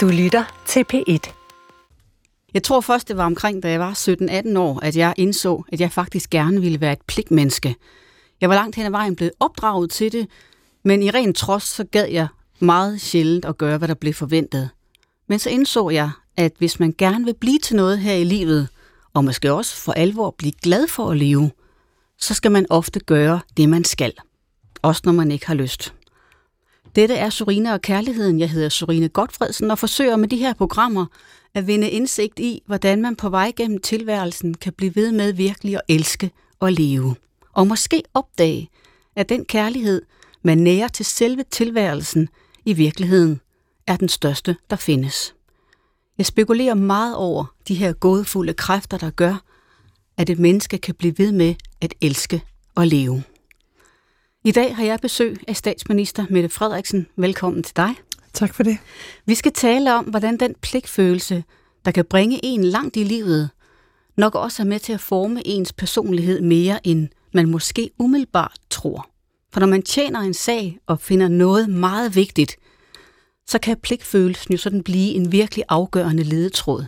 Du lytter til P1. Jeg tror først, det var omkring, da jeg var 17-18 år, at jeg indså, at jeg faktisk gerne ville være et pligtmenneske. Jeg var langt hen ad vejen blevet opdraget til det, men i ren trods, så gad jeg meget sjældent at gøre, hvad der blev forventet. Men så indså jeg, at hvis man gerne vil blive til noget her i livet, og måske også for alvor blive glad for at leve, så skal man ofte gøre det, man skal. Også når man ikke har lyst. Dette er Sorine og Kærligheden. Jeg hedder Sorine Godfredsen og forsøger med de her programmer at vinde indsigt i, hvordan man på vej gennem tilværelsen kan blive ved med virkelig at elske og leve. Og måske opdage, at den kærlighed, man nærer til selve tilværelsen, i virkeligheden er den største, der findes. Jeg spekulerer meget over de her gådefulde kræfter, der gør, at et menneske kan blive ved med at elske og leve. I dag har jeg besøg af statsminister Mette Frederiksen. Velkommen til dig. Tak for det. Vi skal tale om, hvordan den pligtfølelse, der kan bringe en langt i livet, nok også er med til at forme ens personlighed mere, end man måske umiddelbart tror. For når man tjener en sag og finder noget meget vigtigt, så kan pligtfølelsen jo sådan blive en virkelig afgørende ledetråd.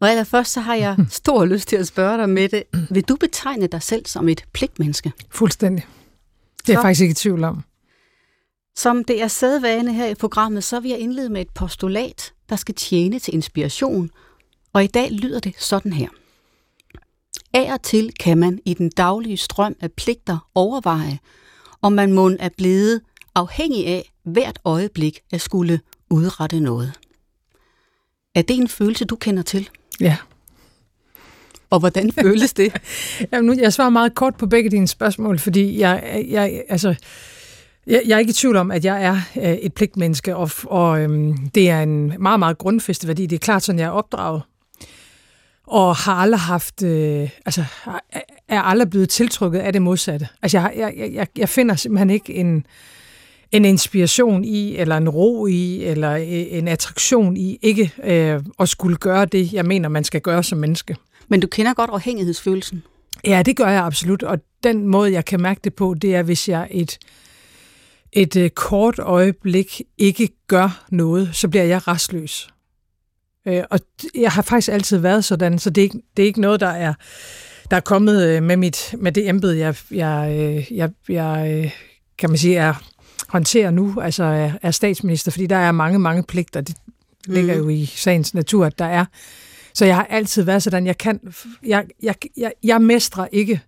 Og allerførst så har jeg stor lyst til at spørge dig med det. Vil du betegne dig selv som et pligtmenneske? Fuldstændig. Det er jeg faktisk ikke i tvivl om. Som det er sædvane her i programmet, så vil jeg indlede med et postulat, der skal tjene til inspiration. Og i dag lyder det sådan her. Af og til kan man i den daglige strøm af pligter overveje, om man må er blevet afhængig af hvert øjeblik at skulle udrette noget. Er det en følelse, du kender til? Ja. Og hvordan føles det? Jamen, nu, jeg svarer meget kort på begge dine spørgsmål, fordi jeg, jeg, altså, jeg, jeg er ikke i tvivl om, at jeg er øh, et pligtmenneske, og, og øhm, det er en meget, meget grundfæstet værdi. Det er klart sådan, jeg er opdraget. Og har aldrig haft, øh, altså, er aldrig blevet tiltrykket af det modsatte. Altså, jeg, jeg, jeg, jeg finder simpelthen ikke en, en inspiration i, eller en ro i, eller øh, en attraktion i, ikke øh, at skulle gøre det, jeg mener, man skal gøre som menneske. Men du kender godt afhængighedsfølelsen? Ja, det gør jeg absolut, og den måde, jeg kan mærke det på, det er, hvis jeg et, et øh, kort øjeblik ikke gør noget, så bliver jeg restløs. Øh, og jeg har faktisk altid været sådan, så det er ikke, det er ikke noget, der er, der er kommet øh, med, mit, med det embede, jeg, jeg, øh, jeg, jeg øh, kan man sige, er håndterer nu, altså er, er statsminister, fordi der er mange, mange pligter. Det ligger mm. jo i sagens natur, at der er. Så jeg har altid været sådan, jeg kan, jeg, jeg, jeg, jeg mestrer ikke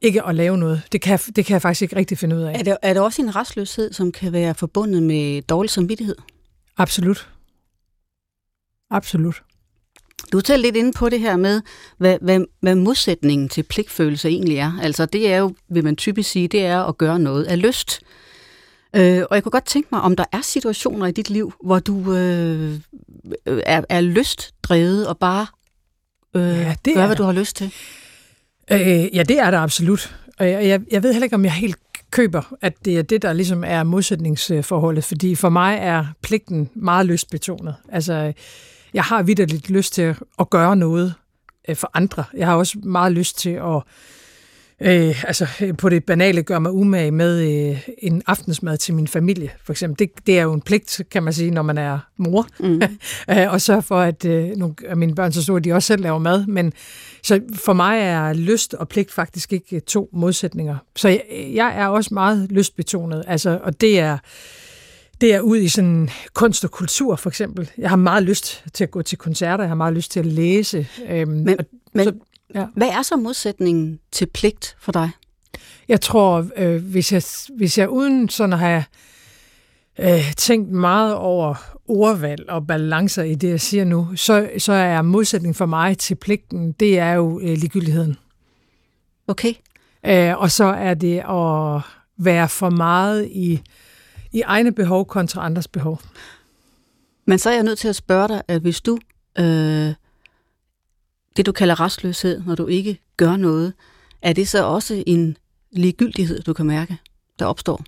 ikke at lave noget. Det kan, det kan jeg faktisk ikke rigtig finde ud af. Er det, er det også en restløshed, som kan være forbundet med dårlig samvittighed? Absolut. Absolut. Du talte lidt inde på det her med, hvad, hvad, hvad modsætningen til pligtfølelse egentlig er. Altså det er jo, vil man typisk sige, det er at gøre noget af lyst. Øh, og jeg kunne godt tænke mig, om der er situationer i dit liv, hvor du øh, er, er lystdrevet og bare øh, ja, det gør, hvad du har lyst til. Øh, ja, det er der absolut. Og jeg, jeg, jeg ved heller ikke, om jeg helt køber, at det er det, der ligesom er modsætningsforholdet, fordi for mig er pligten meget lystbetonet. Altså, jeg har vidderligt lyst til at gøre noget øh, for andre. Jeg har også meget lyst til at øh, altså på det banale gør mig umage med øh, en aftensmad til min familie, for eksempel. Det, det er jo en pligt, kan man sige, når man er mor, mm. og sørge for, at øh, nogle af mine børn så store, de også selv laver mad. Men så for mig er lyst og pligt faktisk ikke to modsætninger. Så jeg, jeg er også meget lystbetonet, altså, og det er det er ud i sådan kunst og kultur, for eksempel. Jeg har meget lyst til at gå til koncerter, jeg har meget lyst til at læse. Øhm, men, og, men så, Ja. Hvad er så modsætningen til pligt for dig? Jeg tror, øh, hvis, jeg, hvis jeg uden sådan at have øh, tænkt meget over ordvalg og balancer i det, jeg siger nu, så, så er modsætningen for mig til pligten, det er jo øh, ligegyldigheden. Okay. Øh, og så er det at være for meget i, i egne behov kontra andres behov. Men så er jeg nødt til at spørge dig, at hvis du øh, det, du kalder restløshed, når du ikke gør noget, er det så også en ligegyldighed, du kan mærke, der opstår?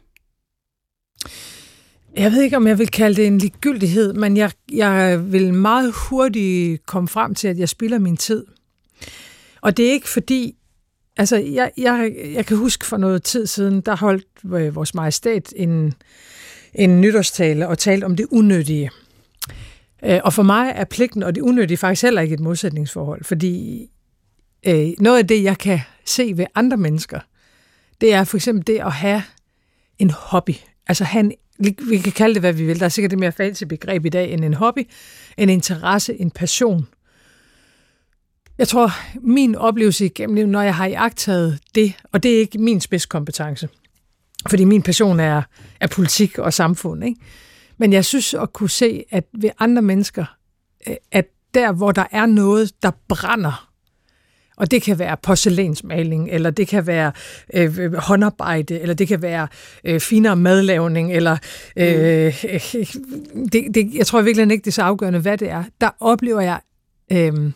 Jeg ved ikke, om jeg vil kalde det en ligegyldighed, men jeg, jeg vil meget hurtigt komme frem til, at jeg spilder min tid. Og det er ikke fordi, altså jeg, jeg, jeg kan huske for noget tid siden, der holdt øh, vores majestæt en, en nytårstale og talte om det unødige. Øh, og for mig er pligten og det unødige faktisk heller ikke et modsætningsforhold, fordi øh, noget af det, jeg kan se ved andre mennesker, det er for eksempel det at have en hobby. Altså have en, vi kan kalde det, hvad vi vil. Der er sikkert det mere fancy begreb i dag end en hobby, en interesse, en passion. Jeg tror, min oplevelse igennem livet, når jeg har iagtaget det, og det er ikke min spidskompetence, fordi min passion er, er politik og samfund, ikke? Men jeg synes at kunne se, at ved andre mennesker, øh, at der, hvor der er noget, der brænder, og det kan være porcelænsmaling, eller det kan være øh, håndarbejde, eller det kan være øh, finere madlavning, eller øh, mm. det, det, jeg tror virkelig ikke, det er så afgørende, hvad det er. Der oplever jeg, øh,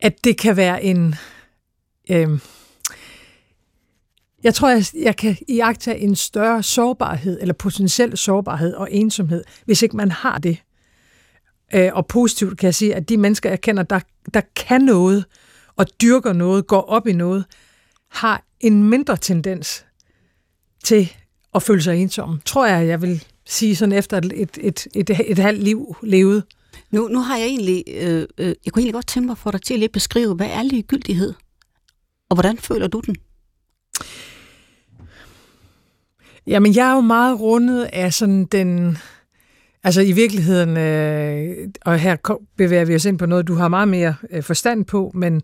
at det kan være en... Øh, jeg tror, jeg, jeg kan iagtage en større sårbarhed, eller potentiel sårbarhed og ensomhed, hvis ikke man har det. Øh, og positivt kan jeg sige, at de mennesker, jeg kender, der, der kan noget, og dyrker noget, går op i noget, har en mindre tendens til at føle sig ensom. Tror jeg, jeg vil sige sådan efter et, et, et, et, et halvt liv levet. Nu, nu har jeg egentlig, øh, øh, jeg kunne egentlig godt tænke mig for dig til at lige beskrive, hvad er ligegyldighed? Og hvordan føler du den? Jamen, jeg er jo meget rundet af sådan den... Altså i virkeligheden, øh, og her bevæger vi os ind på noget, du har meget mere øh, forstand på, men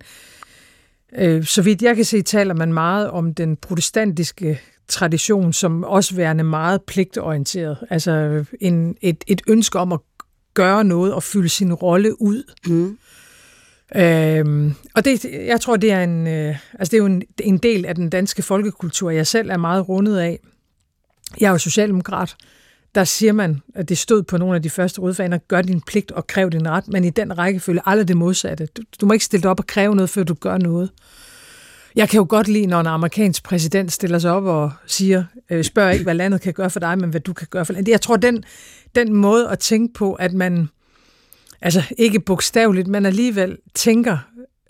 øh, så vidt jeg kan se, taler man meget om den protestantiske tradition, som også værende meget pligtorienteret. Altså en, et, et ønske om at gøre noget og fylde sin rolle ud. Mm. Øhm, og det, jeg tror, det er en, øh, altså det er jo en, en del af den danske folkekultur, jeg selv er meget rundet af. Jeg er jo socialdemokrat. Der siger man, at det stod på nogle af de første rødfaner, gør din pligt og kræv din ret, men i den rækkefølge aldrig det modsatte. Du, du må ikke stille dig op og kræve noget, før du gør noget. Jeg kan jo godt lide, når en amerikansk præsident stiller sig op og siger, øh, spørger ikke, hvad landet kan gøre for dig, men hvad du kan gøre for landet. Jeg tror, den, den måde at tænke på, at man, altså ikke bogstaveligt, men alligevel tænker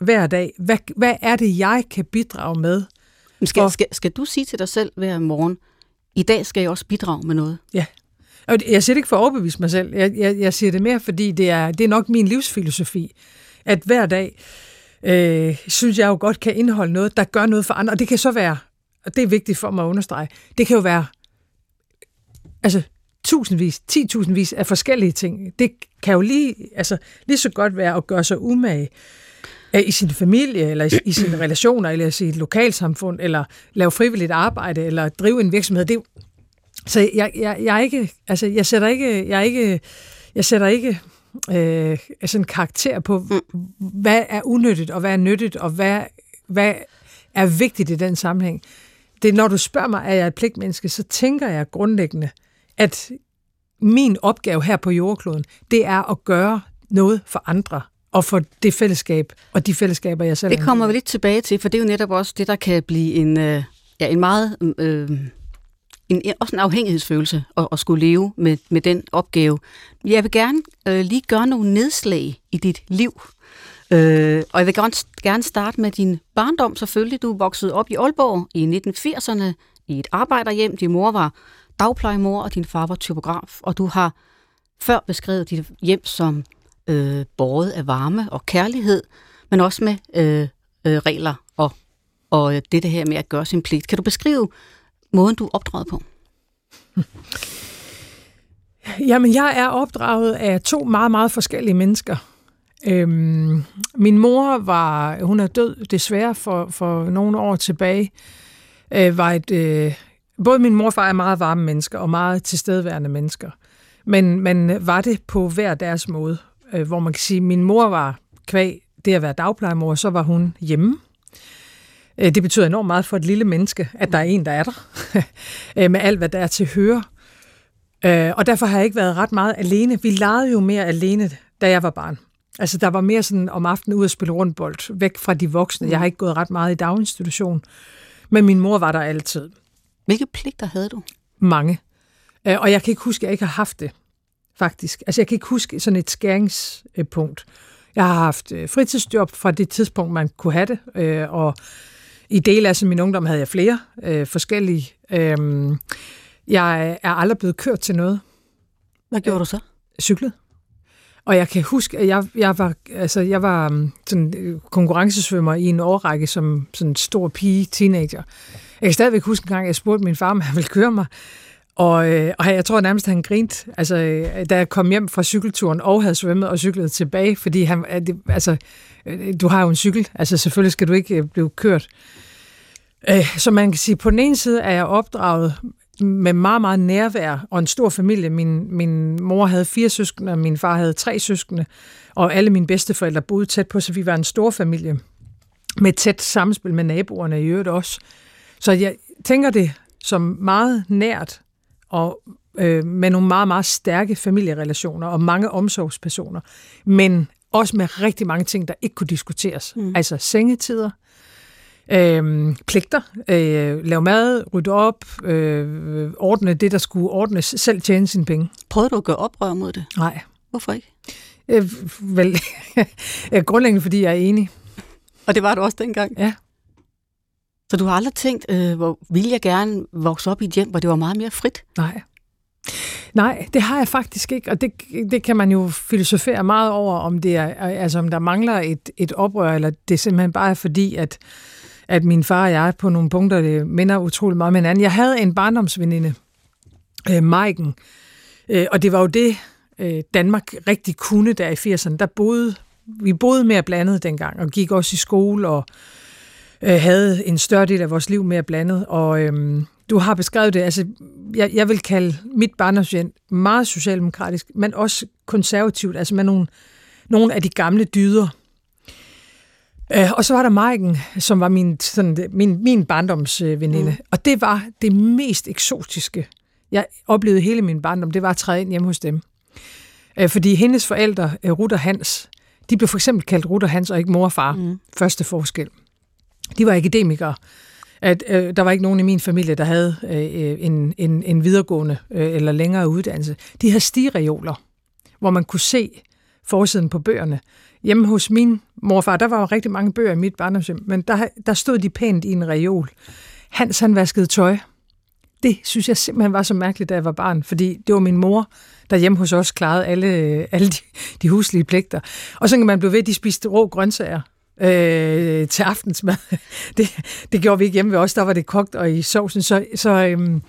hver dag, hvad, hvad er det, jeg kan bidrage med? Skal, skal, skal du sige til dig selv hver morgen, i dag skal jeg også bidrage med noget. Ja. Og jeg siger det ikke for at overbevise mig selv. Jeg, jeg, jeg siger det mere, fordi det er, det er nok min livsfilosofi, at hver dag øh, synes jeg jo godt kan indeholde noget, der gør noget for andre. Og det kan så være, og det er vigtigt for mig at understrege, det kan jo være altså tusindvis, ti tusindvis af forskellige ting. Det kan jo lige, altså, lige så godt være at gøre sig umage i sin familie, eller i, i sine relationer, eller i sit lokalsamfund, eller lave frivilligt arbejde, eller drive en virksomhed. Det så jeg, jeg, jeg er ikke, altså jeg sætter ikke, jeg er ikke, jeg sætter ikke øh, sådan en karakter på, mm. hvad er unyttigt, og hvad er nyttigt, og hvad, hvad er vigtigt i den sammenhæng. Det er, når du spørger mig, er jeg et pligtmenneske, så tænker jeg grundlæggende, at min opgave her på jordkloden, det er at gøre noget for andre og for det fællesskab, og de fællesskaber, jeg selv Det kommer vi lidt tilbage til, for det er jo netop også det, der kan blive en, øh, ja, en meget... Øh, en, også en afhængighedsfølelse at, at skulle leve med, med den opgave. Jeg vil gerne øh, lige gøre nogle nedslag i dit liv. Øh, og jeg vil gerne, gerne starte med din barndom selvfølgelig. Du voksede op i Aalborg i 1980'erne i et arbejderhjem. Din mor var dagplejemor, og din far var typograf. Og du har før beskrevet dit hjem som øh, båret af varme og kærlighed, men også med øh, øh, regler og, og øh, det, det her med at gøre sin pligt. Kan du beskrive måden, du er opdraget på? Jamen, jeg er opdraget af to meget, meget forskellige mennesker. Øhm, min mor var, hun er død desværre for, for nogle år tilbage, øh, var et, øh, både min mor og far er meget varme mennesker og meget tilstedeværende mennesker, men, men var det på hver deres måde øh, hvor man kan sige, at min mor var kvæg det at være dagplejemor, så var hun hjemme. Øh, det betyder enormt meget for et lille menneske, at der er en, der er der, øh, med alt, hvad der er til høre. Øh, og derfor har jeg ikke været ret meget alene. Vi legede jo mere alene, da jeg var barn. Altså, der var mere sådan om aftenen ud at spille rundbold, væk fra de voksne. Jeg har ikke gået ret meget i daginstitution, men min mor var der altid. Hvilke pligter havde du? Mange. Og jeg kan ikke huske, at jeg ikke har haft det faktisk. Altså, jeg kan ikke huske sådan et skæringspunkt. Jeg har haft øh, fritidsjob fra det tidspunkt, man kunne have det, øh, og i del af min ungdom havde jeg flere øh, forskellige. Øh, jeg er aldrig blevet kørt til noget. Hvad gjorde du så? Cyklet. Og jeg kan huske, at jeg, jeg var, altså, jeg var um, sådan øh, konkurrencesvømmer i en årrække som sådan en stor pige, teenager. Jeg kan stadigvæk huske en gang, jeg spurgte min far, om han ville køre mig. Og, øh, og jeg tror nærmest, han grinte, altså, øh, da jeg kom hjem fra cykelturen og havde svømmet og cyklet tilbage, fordi han, øh, altså, øh, du har jo en cykel, altså selvfølgelig skal du ikke blive kørt. Så man kan sige, på den ene side er jeg opdraget med meget, meget nærvær og en stor familie. Min, min mor havde fire søskende, og min far havde tre søskende, og alle mine bedsteforældre boede tæt på, så vi var en stor familie med tæt samspil med naboerne i øvrigt også. Så jeg tænker det som meget nært og øh, med nogle meget, meget stærke familierelationer og mange omsorgspersoner, men også med rigtig mange ting, der ikke kunne diskuteres. Mm. Altså sengetider, øh, pligter, øh, lave mad, rydde op, øh, ordne det, der skulle ordnes, selv tjene sine penge. Prøvede du at gøre oprør mod det? Nej. Hvorfor ikke? Øh, vel, grundlæggende fordi jeg er enig. Og det var du også dengang? Ja. Så du har aldrig tænkt, øh, hvor ville jeg gerne vokse op i et hjem, hvor det var meget mere frit? Nej. Nej, det har jeg faktisk ikke, og det, det kan man jo filosofere meget over, om det er, altså om der mangler et, et oprør, eller det simpelthen bare er fordi, at, at min far og jeg på nogle punkter det minder utrolig meget om hinanden. Jeg havde en barndomsveninde, øh, Maiken, øh, og det var jo det, øh, Danmark rigtig kunne der i 80'erne. Der boede, vi boede mere blandet dengang, og gik også i skole, og øh, havde en større del af vores liv mere blandet, og øh, du har beskrevet det, altså jeg, jeg vil kalde mit barndomshjem meget socialdemokratisk, men også konservativt, altså med nogle, nogle af de gamle dyder. Øh, og så var der Maiken, som var min, sådan, min, min barndomsveninde, mm. og det var det mest eksotiske, jeg oplevede hele min barndom, det var at træde ind hjemme hos dem. Øh, fordi hendes forældre, øh, Ruth og Hans, de blev for eksempel kaldt Ruth og Hans og ikke mor og far. Mm. Første forskel. De var akademikere. At, øh, der var ikke nogen i min familie, der havde øh, en, en, en videregående øh, eller længere uddannelse. De havde stigereoler, hvor man kunne se forsiden på bøgerne. Hjemme hos min morfar, der var jo rigtig mange bøger i mit barndomshjem, men der, der stod de pænt i en reol. Hans, han vaskede tøj. Det synes jeg simpelthen var så mærkeligt, da jeg var barn, fordi det var min mor, der hjemme hos os klarede alle, øh, alle de, de huslige pligter. Og så kan man blive ved, at de spiste rå grøntsager øh, til aftensmad. det, det gjorde vi ikke hjemme ved os, der var det kogt og i sovsen. Så, så, øhm,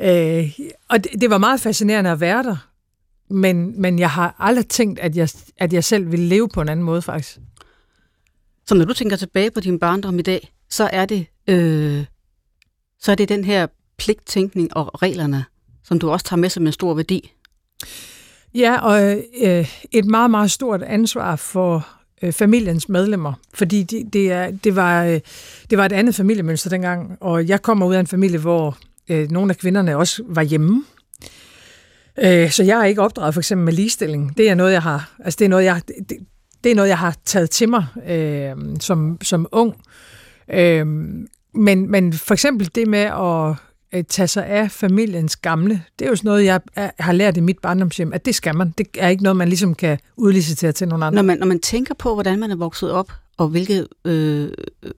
øh, og det, det var meget fascinerende at være der, men, men jeg har aldrig tænkt, at jeg, at jeg selv ville leve på en anden måde faktisk. Så når du tænker tilbage på din barndom i dag, så er det, øh, så er det den her pligttænkning og reglerne, som du også tager med som en stor værdi. Ja, og øh, et meget, meget stort ansvar for øh, familiens medlemmer, fordi de, det, er, det, var, øh, det var et andet familiemønster dengang, og jeg kommer ud af en familie, hvor øh, nogle af kvinderne også var hjemme. Øh, så jeg er ikke opdraget for eksempel med ligestilling. Det er noget, jeg har, altså det er noget, jeg, det, det er noget, jeg har taget til mig øh, som, som ung. Øh, men, men for eksempel det med at Øh, tage sig af familiens gamle. Det er jo sådan noget, jeg har lært i mit barndomshjem, at det skal man. Det er ikke noget, man ligesom kan udlicitere til nogen andre. Når man, når man tænker på, hvordan man er vokset op, og hvilke øh,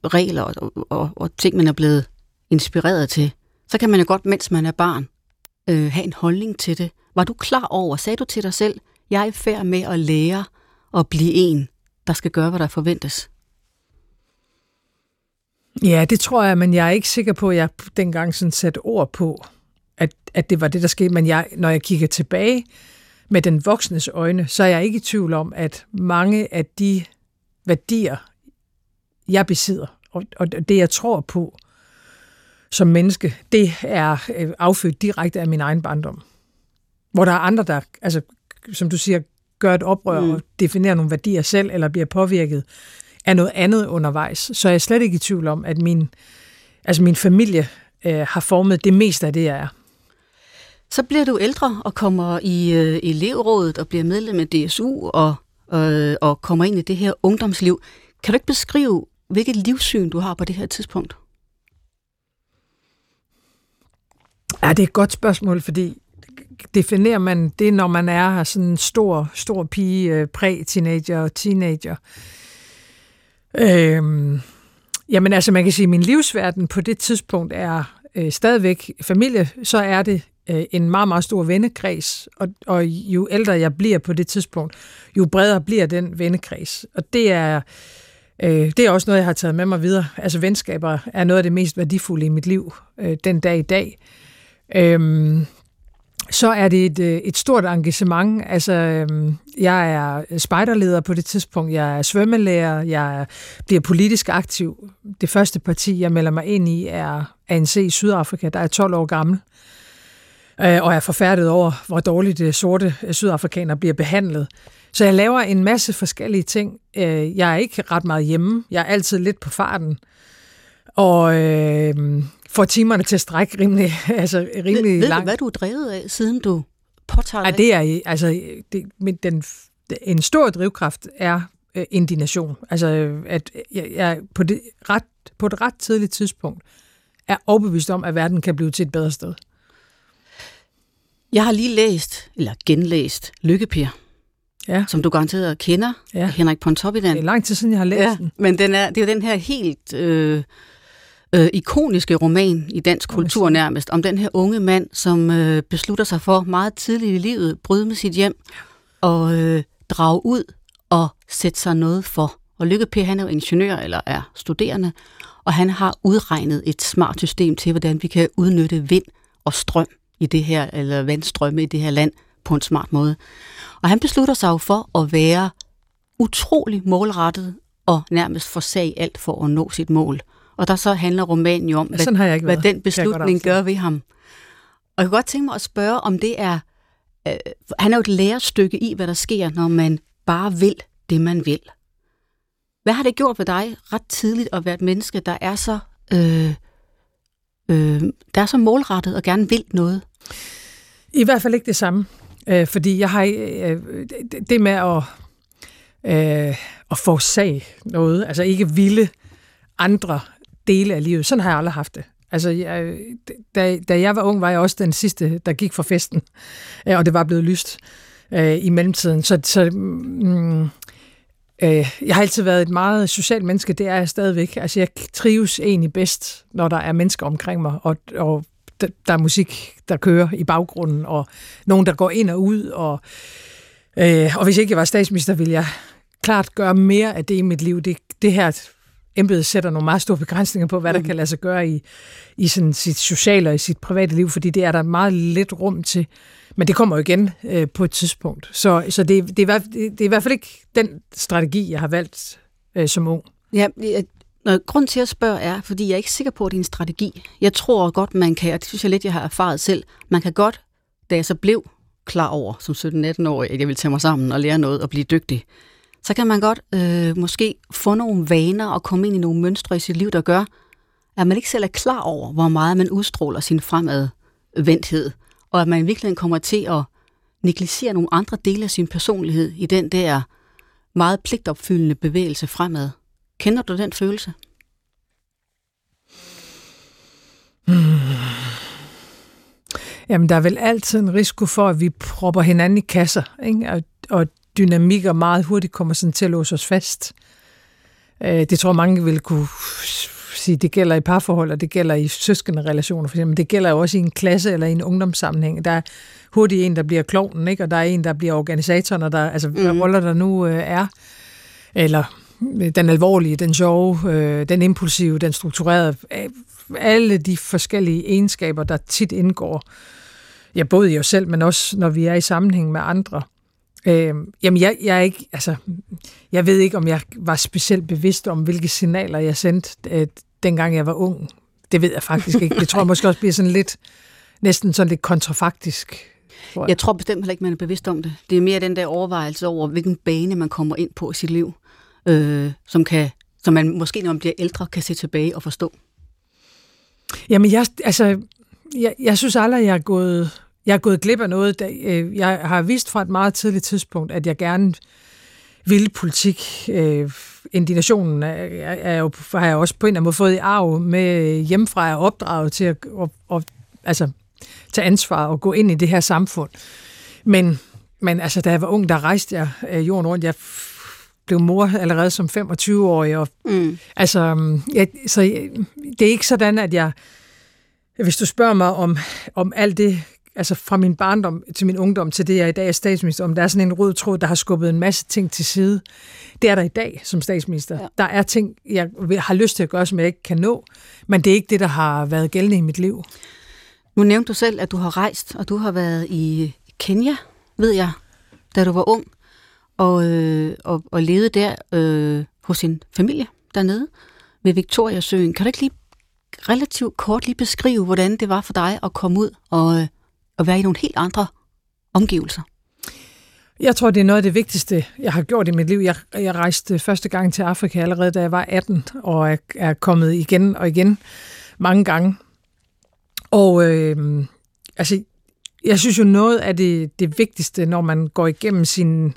regler og, og, og ting, man er blevet inspireret til, så kan man jo godt, mens man er barn, øh, have en holdning til det. Var du klar over, sagde du til dig selv, jeg er i færd med at lære at blive en, der skal gøre, hvad der forventes? Ja, det tror jeg, men jeg er ikke sikker på, at jeg dengang sådan satte ord på, at, at det var det, der skete. Men jeg, når jeg kigger tilbage med den voksnes øjne, så er jeg ikke i tvivl om, at mange af de værdier, jeg besidder, og, og det, jeg tror på som menneske, det er øh, affødt direkte af min egen barndom. Hvor der er andre, der, altså, som du siger, gør et oprør mm. og definerer nogle værdier selv, eller bliver påvirket er noget andet undervejs. Så jeg er slet ikke i tvivl om, at min, altså min familie øh, har formet det meste af det, jeg er. Så bliver du ældre og kommer i øh, elevrådet og bliver medlem af DSU og, øh, og kommer ind i det her ungdomsliv. Kan du ikke beskrive, hvilket livssyn du har på det her tidspunkt? Ja, det er et godt spørgsmål, fordi definerer man det, når man er sådan en stor, stor pige, øh, præ-teenager og teenager? Øhm, jamen altså, man kan sige, at min livsverden på det tidspunkt er øh, stadigvæk familie, så er det øh, en meget, meget stor vennekreds, og, og jo ældre jeg bliver på det tidspunkt, jo bredere bliver den vennekreds. Og det er, øh, det er også noget, jeg har taget med mig videre. Altså venskaber er noget af det mest værdifulde i mit liv øh, den dag i dag. Øhm, så er det et, øh, et stort engagement. Altså, øhm, jeg er spejderleder på det tidspunkt, jeg er svømmelærer, jeg bliver politisk aktiv. Det første parti, jeg melder mig ind i, er ANC i Sydafrika, der er 12 år gammel, øh, og er forfærdet over, hvor dårligt de sorte øh, sydafrikanere bliver behandlet. Så jeg laver en masse forskellige ting. Jeg er ikke ret meget hjemme. Jeg er altid lidt på farten. Og øh, får timerne til at strække rimelig, altså rimelig ved, ved langt. du, hvad du er drevet af, siden du påtager Ja, dig? det er, altså, det, men den, en stor drivkraft er øh, indignation. Altså, at jeg, jeg på, det ret, på et ret tidligt tidspunkt er overbevist om, at verden kan blive til et bedre sted. Jeg har lige læst, eller genlæst, Lykkeper, Ja, som du garanteret kender, Ja. ja. Henrik Pontoppidan. det er lang tid siden, jeg har læst Ja, den. men den er, det er jo den her helt øh, øh, ikoniske roman i dansk kultur nærmest, om den her unge mand, som øh, beslutter sig for meget tidligt i livet, bryde med sit hjem og øh, drage ud og sætte sig noget for. Og Lykke Per, han er jo ingeniør eller er studerende, og han har udregnet et smart system til, hvordan vi kan udnytte vind og strøm i det her, eller vandstrømme i det her land på en smart måde. Og han beslutter sig jo for at være utrolig målrettet og nærmest forsag alt for at nå sit mål. Og der så handler romanen jo om, Ja, sådan har jeg ikke hvad været, den beslutning gør ved ham. Og jeg kunne godt tænke mig at spørge, om det er... Øh, han er jo et lærestykke i, hvad der sker, når man bare vil det, man vil. Hvad har det gjort ved dig ret tidligt at være et menneske, der er så, øh, øh, der er så målrettet og gerne vil noget? I hvert fald ikke det samme. Øh, fordi jeg har øh, det- med at, øh, at forsage noget, altså ikke ville andre dele af livet, sådan har jeg aldrig haft det. Altså, jeg, da, da jeg var ung, var jeg også den sidste, der gik for festen, øh, og det var blevet lyst øh, i mellemtiden. Så, så mm, øh, jeg har altid været et meget socialt menneske, det er jeg stadigvæk. Altså, jeg trives egentlig bedst, når der er mennesker omkring mig, og, og der, der er musik, der kører i baggrunden, og nogen, der går ind og ud. Og, øh, og hvis ikke jeg var statsminister, ville jeg klart gøre mere af det i mit liv. Det, det her embede sætter nogle meget store begrænsninger på, hvad der Mhm. kan lade sig gøre i, i sådan sit sociale og i sit private liv, fordi det er der meget lidt rum til. Men det kommer jo igen øh, på et tidspunkt. Så, så det, det, er, i hvert- det, det er i hvert fald ikke den strategi, jeg har valgt øh, som ung. Ja, jeg, Nå, grund til at spørge er, fordi jeg er ikke sikker på, at det er en strategi. Jeg tror godt, man kan, og det synes jeg lidt, jeg har erfaret selv, man kan godt, da jeg så blev klar over som 17-18-årig, at jeg ville tage mig sammen og lære noget og blive dygtig, så kan man godt øh, måske få nogle vaner og komme ind i nogle mønstre i sit liv, der gør, at man ikke selv er klar over, hvor meget man udstråler sin fremadvendthed, og at man i virkeligheden kommer til at negligere nogle andre dele af sin personlighed i den der meget pligtopfyldende bevægelse fremad. Kender du den følelse? Jamen, der er vel altid en risiko for, at vi propper hinanden i kasser, ikke? Og, og dynamikker meget hurtigt kommer sådan til at låse os fast. Øh, det tror mange vil kunne sige, det gælder i parforhold, og det gælder i søskende relationer, for eksempel. Det gælder jo også i en klasse eller i en ungdomssammenhæng. Der er hurtigt en, der bliver klovnen, ikke? og der er en, der bliver organisatoren, og der, altså, mm. hvad roller der nu øh, er. Eller øh, den alvorlige, den sjove, øh, den impulsive, den strukturerede. Øh, alle de forskellige egenskaber, der tit indgår, ja, både i os selv, men også når vi er i sammenhæng med andre. Øh, jamen, jeg, jeg, er ikke, altså, jeg ved ikke, om jeg var specielt bevidst om, hvilke signaler jeg sendte, øh, dengang jeg var ung. Det ved jeg faktisk ikke. Det tror jeg måske også bliver sådan lidt, næsten sådan lidt kontrafaktisk. tror jeg. Jeg tror bestemt heller ikke, man er bevidst om det. Det er mere den der overvejelse over, hvilken bane man kommer ind på i sit liv, øh, som, kan, som man måske, når man bliver ældre, kan se tilbage og forstå. Jamen, jeg, altså, jeg, jeg synes aldrig, jeg er gået, jeg er gået glip af noget. Da, øh, jeg har vidst fra et meget tidligt tidspunkt, at jeg gerne ville politik. Øh, indignationen er, er, er jo, har jeg også på en eller anden måde fået i arv med hjemmefra. Jeg er opdraget til at, at, at, altså, tage ansvar og gå ind i det her samfund. Men, men altså, da jeg var ung, der rejste jeg øh, jorden rundt. Jeg blev mor allerede som 25-årig, og Mm. Altså, jeg, så jeg, det er ikke sådan, at jeg, hvis du spørger mig om, om alt det altså fra min barndom til min ungdom til det, jeg i dag er statsminister, om der er sådan en rød tråd, der har skubbet en masse ting til side. Det er der i dag som statsminister. Ja. Der er ting, jeg har lyst til at gøre, som jeg ikke kan nå, men det er ikke det, der har været gældende i mit liv. Nu nævnte du selv, at du har rejst, og du har været i Kenya, ved jeg, da du var ung, og, øh, og, og levede der øh, hos sin familie dernede ved Victoriasøen. Kan du ikke lige relativt kort lige beskrive, hvordan det var for dig at komme ud og, og være i nogle helt andre omgivelser? Jeg tror, det er noget af det vigtigste, jeg har gjort i mit liv. Jeg, jeg rejste første gang til Afrika allerede, da jeg var 18, og er, er kommet igen og igen mange gange. Og øh, altså, jeg synes jo noget af det, det vigtigste, når man går igennem sin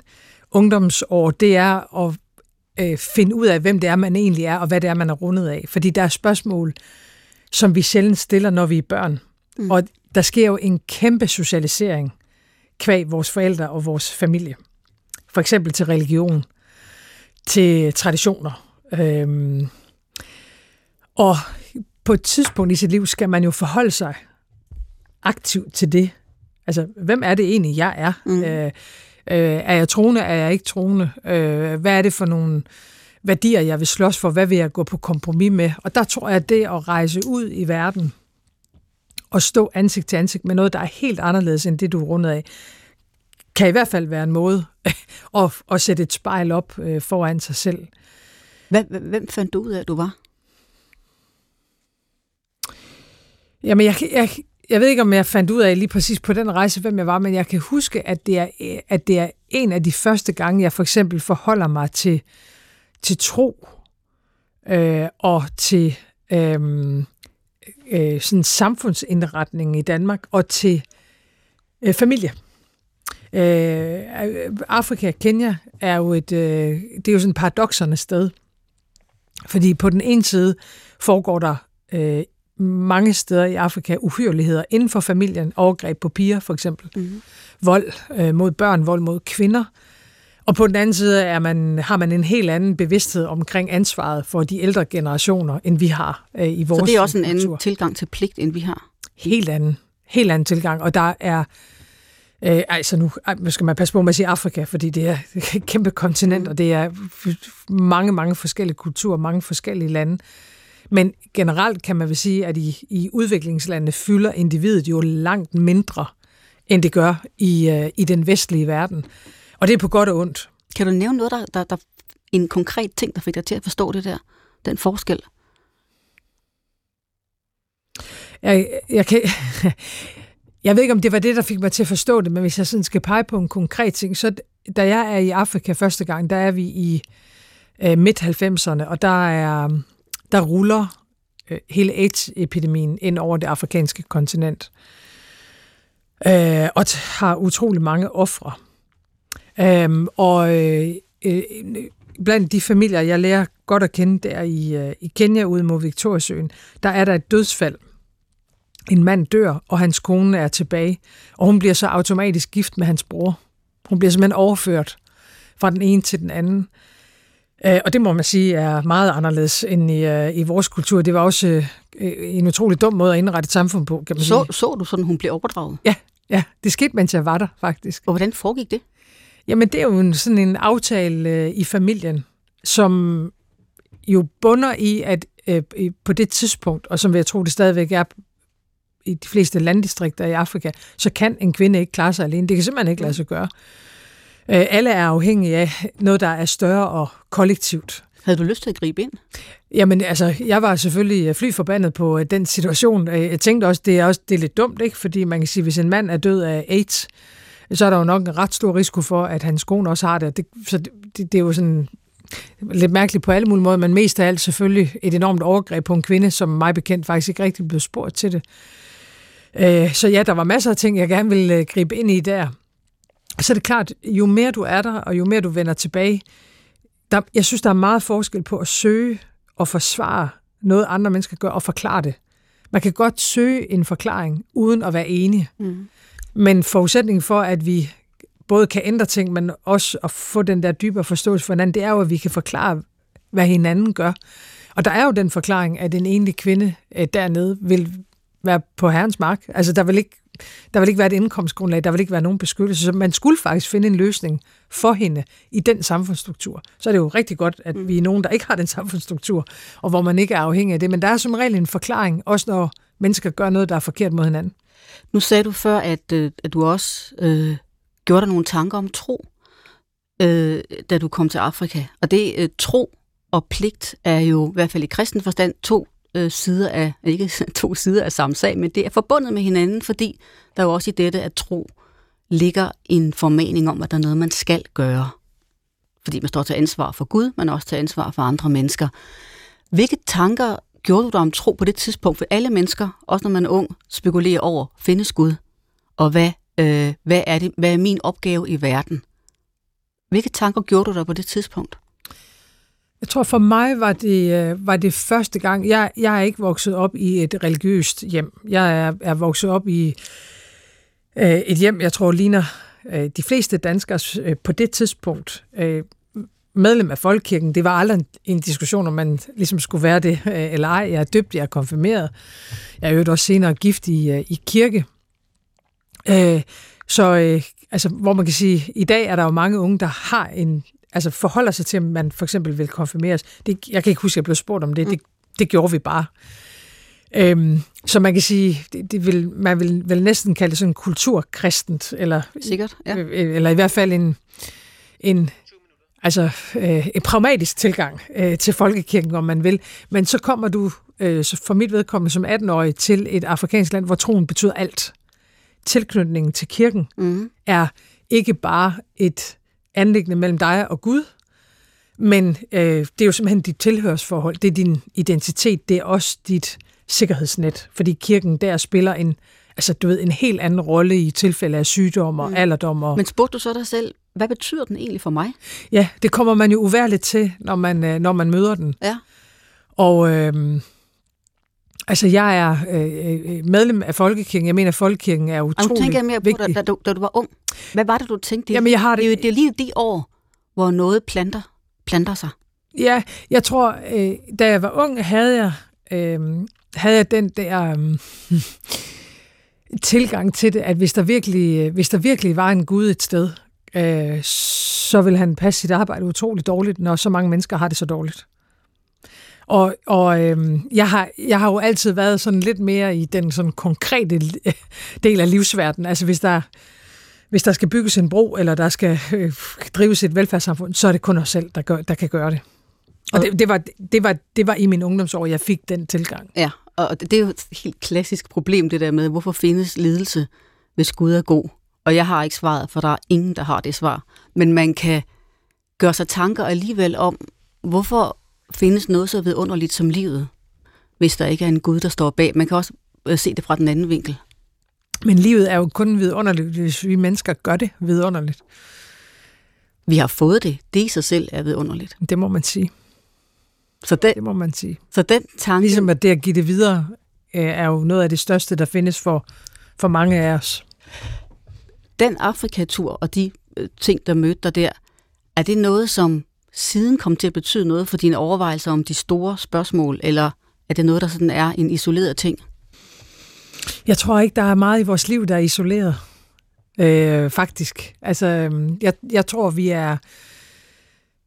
ungdomsår, det er at øh, finde ud af, hvem det er, man egentlig er, og hvad det er, man er rundet af. Fordi der er spørgsmål, som vi sjældent stiller, når vi er børn. Mm. Og der sker jo en kæmpe socialisering kvæg vores forældre og vores familie. For eksempel til religion, til traditioner. Øhm, og på et tidspunkt i sit liv skal man jo forholde sig aktivt til det. Altså, hvem er det egentlig, jeg er? Mm. Øh, øh, er jeg troende? Er jeg ikke troende? Øh, hvad er det for nogle værdier, jeg vil slås for? Hvad vil jeg gå på kompromis med? Og der tror jeg, at det at rejse ud i verden og stå ansigt til ansigt med noget, der er helt anderledes end det, du er rundet af, kan i hvert fald være en måde at, at sætte et spejl op øh, foran sig selv. Hvem fandt du ud af, at du var? Jamen, jeg, jeg, jeg ved ikke, om jeg fandt ud af lige præcis på den rejse, hvem jeg var, men jeg kan huske, at det er, at det er en af de første gange, jeg for eksempel forholder mig til, til tro øh, og til øh, øh, sådan samfundsindretningen i Danmark og til øh, familie. Øh, Afrika, Kenya, er jo et, øh, det er jo sådan et paradoxerne sted. Fordi på den ene side foregår der øh, mange steder i Afrika uhyreligheder inden for familien, overgreb på piger for eksempel, mm. vold øh, mod børn, vold mod kvinder. Og på den anden side er man, har man en helt anden bevidsthed omkring ansvaret for de ældre generationer, end vi har øh, i vores Så det er også en kultur. anden tilgang til pligt, end vi har? Helt anden. Helt anden tilgang. Og der er... Øh, altså nu skal man passe på med at sige Afrika, fordi det er et kæmpe kontinent, mm. og det er mange, mange forskellige kulturer, mange forskellige lande. Men generelt kan man vel sige, at i, i udviklingslandene fylder individet jo langt mindre, end det gør i, øh, i den vestlige verden. Og det er på godt og ondt. Kan du nævne noget, der, der, der en konkret ting, der fik dig til at forstå det der, den forskel? Jeg, jeg, kan, jeg ved ikke, om det var det, der fik mig til at forstå det, men hvis jeg sådan skal pege på en konkret ting, så da jeg er i Afrika første gang, der er vi i øh, midt-90'erne, og der er der ruller øh, hele AIDS-epidemien ind over det afrikanske kontinent, øh, og har utrolig mange ofre. Øh, og øh, øh, blandt de familier, jeg lærer godt at kende der i, øh, i Kenya ude mod Victoriasøen, der er der et dødsfald. En mand dør, og hans kone er tilbage, og hun bliver så automatisk gift med hans bror. Hun bliver simpelthen overført fra den ene til den anden. Øh, og det må man sige er meget anderledes end i, uh, i vores kultur. Det var også uh, en utrolig dum måde at indrette et samfund på, kan man så, sige. Så du sådan, hun blev overdraget? Ja, ja, det skete, mens jeg var der, faktisk. Og hvordan foregik det? Jamen, det er jo en, sådan en aftale uh, i familien, som jo bunder i, at uh, på det tidspunkt, og som jeg tror, det stadigvæk er i de fleste landdistrikter i Afrika, så kan en kvinde ikke klare sig alene. Det kan simpelthen ikke lade sig gøre. Øh, alle er afhængige af noget, der er større og kollektivt. Havde du lyst til at gribe ind? Jamen, altså, jeg var selvfølgelig fly forbandet på øh, den situation. Øh, jeg tænkte også, det er også det er lidt dumt, ikke? Fordi man kan sige, hvis en mand er død af AIDS, så er der jo nok en ret stor risiko for, at hans kone også har det. det så det, det, det er jo sådan lidt mærkeligt på alle mulige måder, men mest af alt selvfølgelig et enormt overgreb på en kvinde, som mig bekendt faktisk ikke rigtig blev spurgt til det. Øh, så ja, der var masser af ting, jeg gerne ville øh, gribe ind i der så er det klart, jo mere du er der, og jo mere du vender tilbage, der, jeg synes, der er meget forskel på at søge og forsvare noget, andre mennesker gør, og forklare det. Man kan godt søge en forklaring, uden at være enige. Mm. Men forudsætningen for, at vi både kan ændre ting, men også at få den der dybere forståelse for hinanden, det er jo, at vi kan forklare, hvad hinanden gør. Og der er jo den forklaring, at en enlig kvinde øh, dernede vil være på herrens mark. Altså, der vil ikke, der vil ikke være et indkomstgrundlag, der vil ikke være nogen beskyttelse. Så man skulle faktisk finde en løsning for hende i den samfundsstruktur. Så er det jo rigtig godt, at vi er nogen, der ikke har den samfundsstruktur, og hvor man ikke er afhængig af det. Men der er som regel en forklaring, også når mennesker gør noget, der er forkert mod hinanden. Nu sagde du før, at, øh, at du også øh, gjorde dig nogle tanker om tro, øh, da du kom til Afrika. Og det øh, tro og pligt er jo, i hvert fald i kristen forstand, to øh, sider af, ikke to sider af samme sag, men det er forbundet med hinanden, fordi der jo også i dette, at tro ligger en formaning om, at der er noget, man skal gøre. Fordi man står til ansvar for Gud, men også til ansvar for andre mennesker. Hvilke tanker gjorde du dig om tro på det tidspunkt? For alle mennesker, også når man er ung, spekulerer over, findes Gud? Og hvad, øh, hvad, er det, hvad er min opgave i verden? Hvilke tanker gjorde du dig på det tidspunkt? Jeg tror for mig var det, øh, var det første gang. Jeg, jeg er ikke vokset op i et religiøst hjem. Jeg er, er vokset op i øh, et hjem, jeg tror ligner øh, de fleste danskere øh, på det tidspunkt. Øh, medlem af Folkekirken. Det var aldrig en, en diskussion, om man ligesom skulle være det øh, eller ej. Jeg er døbt, jeg er konfirmeret. Jeg er jo også senere gift i, øh, i kirke. Øh, så øh, altså, hvor man kan sige, i dag er der jo mange unge, der har en, altså forholder sig til, at man for eksempel vil konfirmeres. Det, jeg kan ikke huske, at jeg blev spurgt om det. Mm. Det, det gjorde vi bare. Øhm, så man kan sige, det, det vil, man vil, vil næsten kalde det sådan kulturkristent, eller, Sikkert, ja. øh, eller i hvert fald en, en altså øh, en pragmatisk tilgang øh, til folkekirken, om man vil. Men så kommer du, øh, for mit vedkommende som 18-årig, til et afrikansk land, hvor troen betyder alt. Tilknytningen til kirken mm. er ikke bare et anlæggende mellem dig og Gud, men øh, det er jo simpelthen dit tilhørsforhold, det er din identitet, det er også dit sikkerhedsnet, fordi kirken der spiller en, altså du ved, en helt anden rolle i tilfælde af sygdom og mm. alderdom. Og... Men spurgte du så dig selv, hvad betyder den egentlig for mig? Ja, det kommer man jo uværligt til, når man, øh, når man møder den. Ja. Og øh, altså, jeg er øh, øh, medlem af Folkekirken. Jeg mener, at Folkekirken er utrolig vigtig. tænker jeg mere vigtig. på, da, da, du, da du var ung. Hvad var det, du tænkte? Jamen, jeg har det... Det, er jo, det er lige de år, hvor noget planter, planter sig. Ja, jeg tror, øh, da jeg var ung, havde jeg, øh, havde jeg den der... Øh, tilgang til det, at hvis der virkelig, hvis der virkelig var en Gud et sted, øh, så vil han passe sit arbejde utroligt dårligt, når så mange mennesker har det så dårligt. Og, og øh, jeg, har, jeg har jo altid været sådan lidt mere i den sådan konkrete del af livsverdenen. Altså hvis der, hvis der skal bygges en bro, eller der skal øh, drives et velfærdssamfund, så er det kun os selv, der, gør, der kan gøre det. Og det, det, var, det, var, det var i min ungdomsår, jeg fik den tilgang. Ja, og det er jo et helt klassisk problem, det der med, hvorfor findes lidelse, hvis Gud er god? Og jeg har ikke svaret, for der er ingen, der har det svar. Men man kan gøre sig tanker alligevel om, hvorfor findes noget så vidunderligt som livet, hvis der ikke er en Gud, der står bag. Man kan også øh, se det fra den anden vinkel. Men livet er jo kun vidunderligt, hvis vi mennesker gør det vidunderligt. Vi har fået det. Det i sig selv er vidunderligt. Det må man sige. Så den, det må man sige. Så den tanke... Ligesom at det at give det videre, øh, er jo noget af det største, der findes for, for mange af os. Den Afrikatur og de øh, ting, der mødte dig der, er det noget, som siden kom til at betyde noget for dine overvejelser om de store spørgsmål, eller er det noget, der sådan er en isoleret ting? Jeg tror ikke, der er meget i vores liv, der er isoleret. Øh, faktisk. Altså, øhm, jeg, jeg tror, vi er...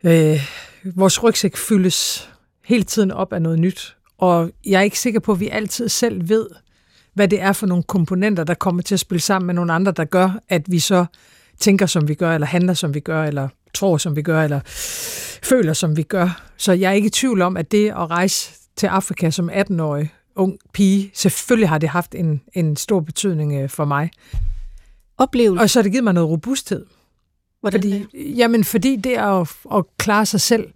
Øh, vores rygsæk fyldes hele tiden op af noget nyt. Og jeg er ikke sikker på, at vi altid selv ved, hvad det er for nogle komponenter, der kommer til at spille sammen med nogle andre, der gør, at vi så tænker, som vi gør, eller handler, som vi gør, eller tror, som vi gør, eller føler, som vi gør. Så jeg er ikke i tvivl om, at det at rejse til Afrika som 18-årig ung pige, selvfølgelig har det haft en, en stor betydning øh, for mig. Oplevelse. Og så har det givet mig noget robusthed. Hvordan fordi, jamen, fordi det at, at klare sig selv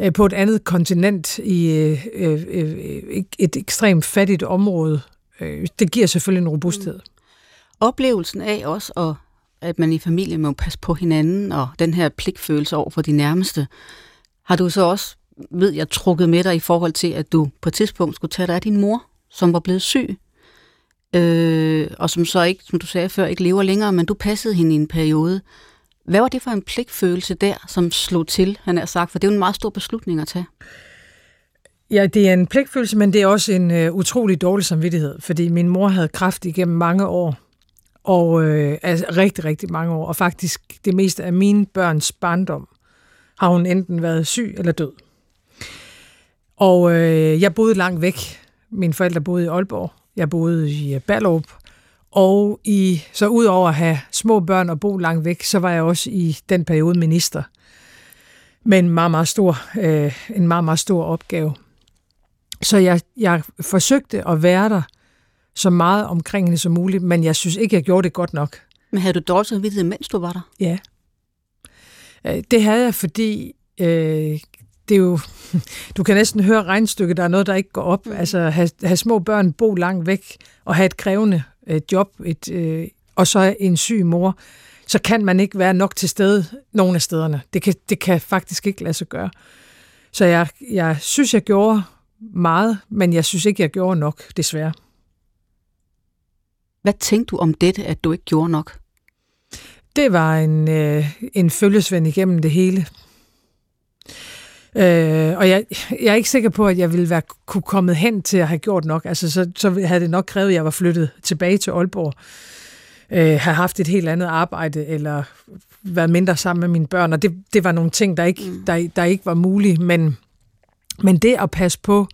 øh, på et andet kontinent i øh, et ekstremt fattigt område, øh, det giver selvfølgelig en robusthed. Mm. Oplevelsen af også, at, at man i familien må passe på hinanden, og den her pligtfølelse over for de nærmeste, har du så også, ved jeg, trukket med dig i forhold til, at du på et tidspunkt skulle tage dig af din mor, som var blevet syg, øh, og som så ikke, som du sagde før, ikke lever længere, men du passede hende i en periode. Hvad var det for en pligtfølelse der, som slog til, han har sagt? For det er jo en meget stor beslutning at tage. Ja, det er en pligtfølelse, men det er også en øh, utrolig dårlig samvittighed, fordi min mor havde kræft igennem mange år, og øh, altså rigtig, rigtig mange år, og faktisk det meste af mine børns barndom har hun enten været syg eller død. Og øh, jeg boede langt væk. Mine forældre boede i Aalborg. Jeg boede i øh, Ballerup. Og i, så udover at have små børn og bo langt væk, så var jeg også i den periode minister. Med en meget, meget stor, øh, en meget, meget stor opgave. Så jeg, jeg forsøgte at være der så meget omkring hende som muligt, men jeg synes ikke, jeg gjorde det godt nok. Men havde du dårlig samvittighed, mens du var der? Ja. Øh, det havde jeg, fordi øh, det er jo, du kan næsten høre regnstykket, der er noget, der ikke går op. Mm. Altså have, have små børn, bo langt væk og have et krævende øh, job, et, øh, og så en syg mor, så kan man ikke være nok til stede nogle af stederne. Det kan, det kan faktisk ikke lade sig gøre. Så jeg, jeg synes, jeg gjorde meget, men jeg synes ikke, jeg gjorde nok, desværre. Hvad tænkte du om dette, at du ikke gjorde nok? Det var en, øh, en følgesvend igennem det hele. Øh, og jeg, jeg er ikke sikker på, at jeg ville være, kunne komme hen til at have gjort nok. Altså, så, så havde det nok krævet, at jeg var flyttet tilbage til Aalborg, øh, have haft et helt andet arbejde, eller været mindre sammen med mine børn. Og det, det var nogle ting, der ikke, mm. der, der ikke var mulige. Men, men det at passe på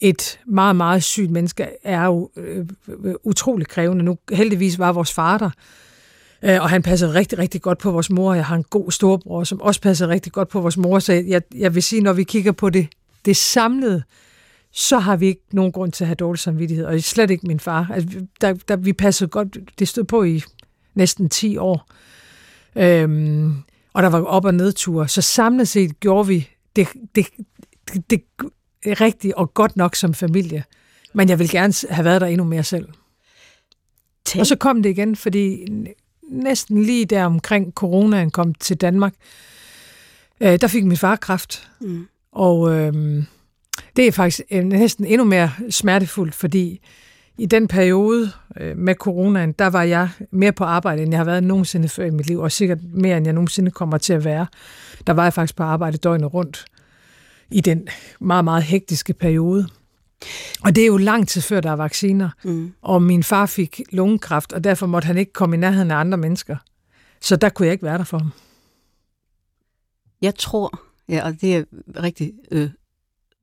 et meget, meget sygt menneske, er jo øh, øh utrolig krævende. Nu heldigvis var vores far der, Øh, og han passede rigtig, rigtig godt på vores mor. Jeg har en god storbror, som også passede rigtig godt på vores mor. Så jeg, jeg vil sige, når vi kigger på det, det samlede, så har vi ikke nogen grund til at have dårlig samvittighed. Og slet ikke min far. Altså, der, der, vi passede godt, det stod på i næsten 10 år. Øhm, og der var op- og nedture. Så samlet set gjorde vi det, det, det, det rigtigt og godt nok som familie. Men jeg vil gerne have været der endnu mere selv. Tænk. Og så kom det igen, fordi næsten lige der omkring coronaen kom til Danmark, øh, der fik min far kræft. Mm. Og øh, det er faktisk næsten endnu mere smertefuldt, fordi i den periode øh, med coronaen, der var jeg mere på arbejde, end jeg har været nogensinde før i mit liv, og sikkert mere, end jeg nogensinde kommer til at være. Der var jeg faktisk på arbejde døgnet rundt i den meget, meget hektiske periode. Og det er jo lang tid før, der er vacciner. Mm. Og min far fik lungekræft, og derfor måtte han ikke komme i nærheden af andre mennesker. Så der kunne jeg ikke være der for ham. Jeg tror, ja, og det er rigtig øh,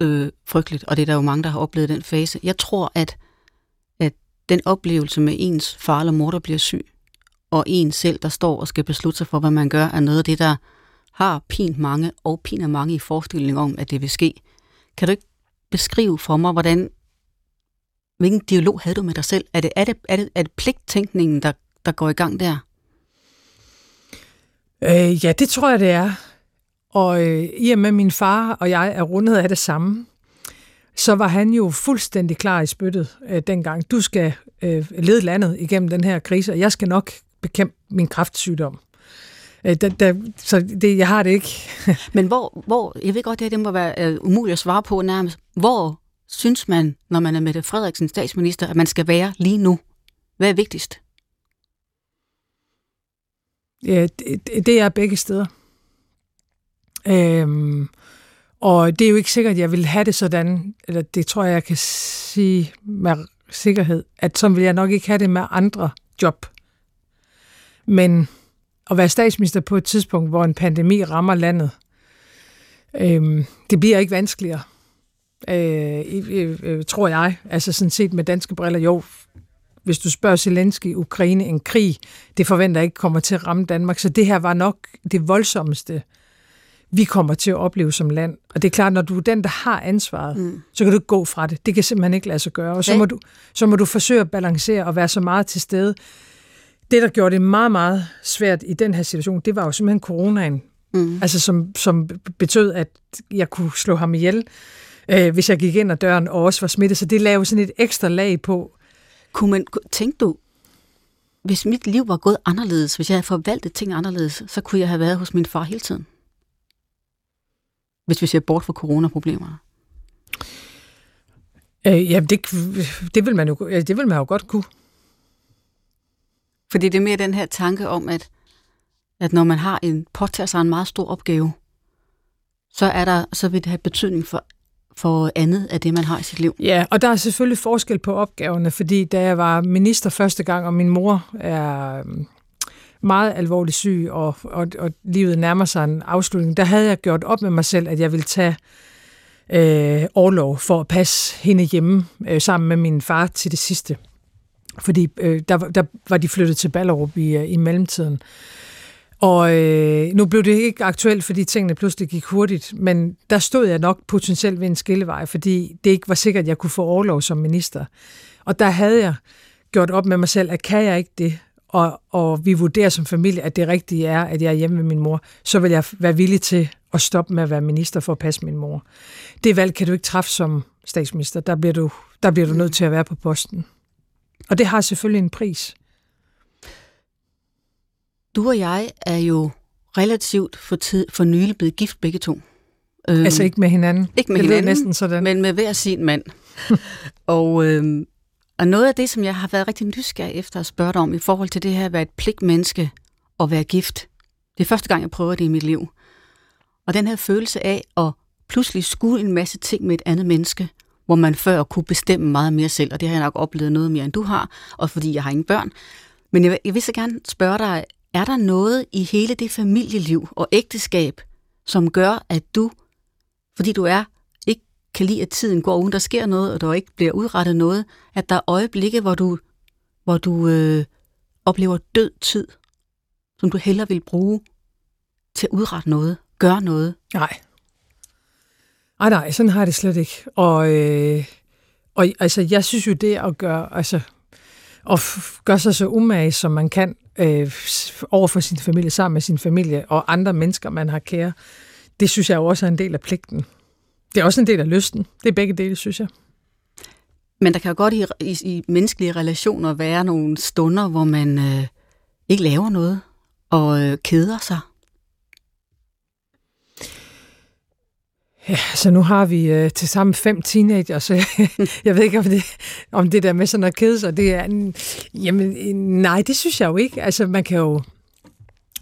øh, frygteligt, og det er der jo mange, der har oplevet den fase. Jeg tror, at, at den oplevelse med ens far eller mor, der bliver syg, og en selv, der står og skal beslutte sig for, hvad man gør, er noget af det, der har pint mange, og piner mange i forestilling om, at det vil ske. Kan du ikke beskrive for mig, hvordan, hvilken dialog havde du med dig selv? Er det, er det, er det, er det pligttænkningen, der, der går i gang der? Øh, ja, det tror jeg, det er. Og øh, i og med min far og jeg er rundet af det samme, så var han jo fuldstændig klar i spyttet øh, dengang. Du skal øh, lede landet igennem den her krise, og jeg skal nok bekæmpe min kraftsygdom. Øh, da, så det, jeg har det ikke. Men hvor, hvor, jeg ved godt, det, det må være uh, umuligt at svare på nærmest, hvor synes man, når man er Mette Frederiksen statsminister, at man skal være lige nu? Hvad er vigtigst? Ja, det, det er begge steder. Øhm, og det er jo ikke sikkert, at jeg vil have det sådan, eller det tror jeg, jeg kan sige med sikkerhed, at så vil jeg nok ikke have det med andre job. Men at være statsminister på et tidspunkt, hvor en pandemi rammer landet, øhm, det bliver ikke vanskeligere, øh, øh, øh, tror jeg. Altså sådan set med danske briller, jo, hvis du spørger Zelensky, Ukraine, en krig, det forventer jeg ikke kommer til at ramme Danmark. Så det her var nok det voldsomste, vi kommer til at opleve som land. Og det er klart, når du er den, der har ansvaret, mm. så kan du ikke gå fra det. Det kan simpelthen ikke lade sig gøre. Og så må, du, så må du forsøge at balancere og være så meget til stede, det, der gjorde det meget, meget svært i den her situation, det var jo simpelthen coronaen. Mm. Altså som, som betød, at jeg kunne slå ham ihjel, øh, hvis jeg gik ind ad døren og også var smittet. Så det lavede sådan et ekstra lag på. Kunne man, tænkte du, hvis mit liv var gået anderledes, hvis jeg havde forvaltet ting anderledes, så kunne jeg have været hos min far hele tiden? Hvis vi ser bort fra coronaproblemer. Øh, jamen, det, det, vil man jo, det vil man jo godt kunne. Fordi det er mere den her tanke om, at, at når man har en påtager sig en meget stor opgave, så, er der, så vil det have betydning for, for andet af det, man har i sit liv. Ja, og der er selvfølgelig forskel på opgaverne, fordi da jeg var minister første gang, og min mor er øhm, meget alvorligt syg, og, og, og livet nærmer sig en afslutning, der havde jeg gjort op med mig selv, at jeg ville tage øh, overlov for at passe hende hjemme øh, sammen med min far til det sidste. Fordi øh, der, der var de flyttet til Ballerup i, øh, i mellemtiden. Og øh, nu blev det ikke aktuelt, fordi tingene pludselig gik hurtigt, men der stod jeg nok potentielt ved en skillevej, fordi det ikke var sikkert, at jeg kunne få overlov som minister. Og der havde jeg gjort op med mig selv, at kan jeg ikke det, og, og vi vurderer som familie, at det rigtige er, at jeg er hjemme med min mor, så vil jeg være villig til at stoppe med at være minister for at passe min mor. Det valg kan du ikke træffe som statsminister. Der bliver du, der bliver du nødt til at være på posten. Og det har selvfølgelig en pris. Du og jeg er jo relativt for, tid, for nylig blevet gift begge to. Øhm, altså ikke med hinanden? Ikke med det hinanden, næsten sådan. men med hver sin mand. og, øhm, og noget af det, som jeg har været rigtig nysgerrig efter at spørge dig om, i forhold til det her at være et pligtmenneske og være gift, det er første gang, jeg prøver det i mit liv. Og den her følelse af at pludselig skue en masse ting med et andet menneske, hvor man før kunne bestemme meget mere selv, og det har jeg nok oplevet noget mere, end du har, og fordi jeg har ingen børn. Men jeg, jeg vil så gerne spørge dig, er der noget i hele det familieliv og ægteskab, som gør, at du, fordi du er ikke kan lide, at tiden går uden der sker noget, og der ikke bliver udrettet noget, at der er øjeblikke, hvor du, hvor du øh, oplever død tid, som du hellere vil bruge til at udrette noget, gøre noget? Nej. Nej, nej, sådan har jeg det slet ikke. Og, øh, og altså, jeg synes jo det at gøre, altså, at gøre sig så umage, som man kan, øh, over for sin familie, sammen med sin familie og andre mennesker, man har kære, det synes jeg jo også er en del af pligten. Det er også en del af lysten. Det er begge dele, synes jeg. Men der kan jo godt i, i, i menneskelige relationer være nogle stunder, hvor man øh, ikke laver noget og øh, keder sig. Ja, så nu har vi øh, til sammen fem teenager, så jeg, ved ikke, om det, om det der med sådan at kede sig, det er, jamen, nej, det synes jeg jo ikke. Altså, man kan jo,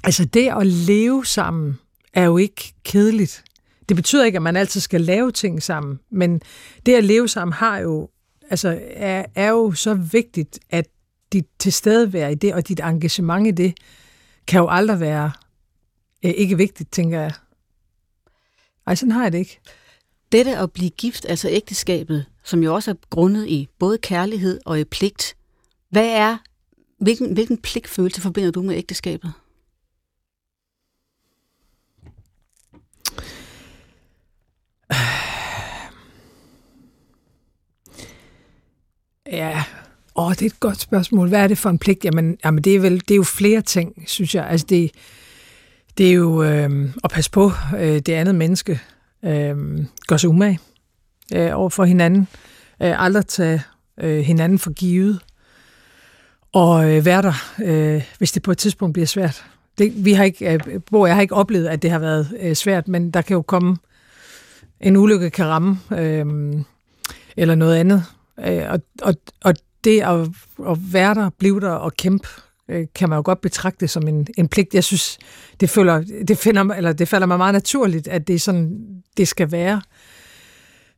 altså det at leve sammen er jo ikke kedeligt. Det betyder ikke, at man altid skal lave ting sammen, men det at leve sammen har jo, altså, er, er jo så vigtigt, at dit tilstedeværelse i det, og dit engagement i det, kan jo aldrig være øh, ikke vigtigt, tænker jeg. Ej, sådan har jeg det ikke. Dette at blive gift, altså ægteskabet, som jo også er grundet i både kærlighed og i pligt. Hvad er, hvilken, hvilken pligtfølelse forbinder du med ægteskabet? Ja, åh, det er et godt spørgsmål. Hvad er det for en pligt? Jamen, jamen det, er vel, det er jo flere ting, synes jeg. Altså, det, det er jo øh, at passe på øh, det andet menneske. Øh, gør sig umage øh, over for hinanden. Øh, aldrig tage øh, hinanden for givet. Og øh, være der, øh, hvis det på et tidspunkt bliver svært. Det, vi har ikke, øh, Bo, jeg har ikke oplevet, at det har været øh, svært, men der kan jo komme en ulykke kan ramme, øh, eller noget andet. Øh, og, og, og det at, at være der, blive der og kæmpe, øh, kan man jo godt betragte som en, en pligt. Jeg synes, det, føler, det, finder, eller det falder mig meget naturligt, at det er sådan, det skal være.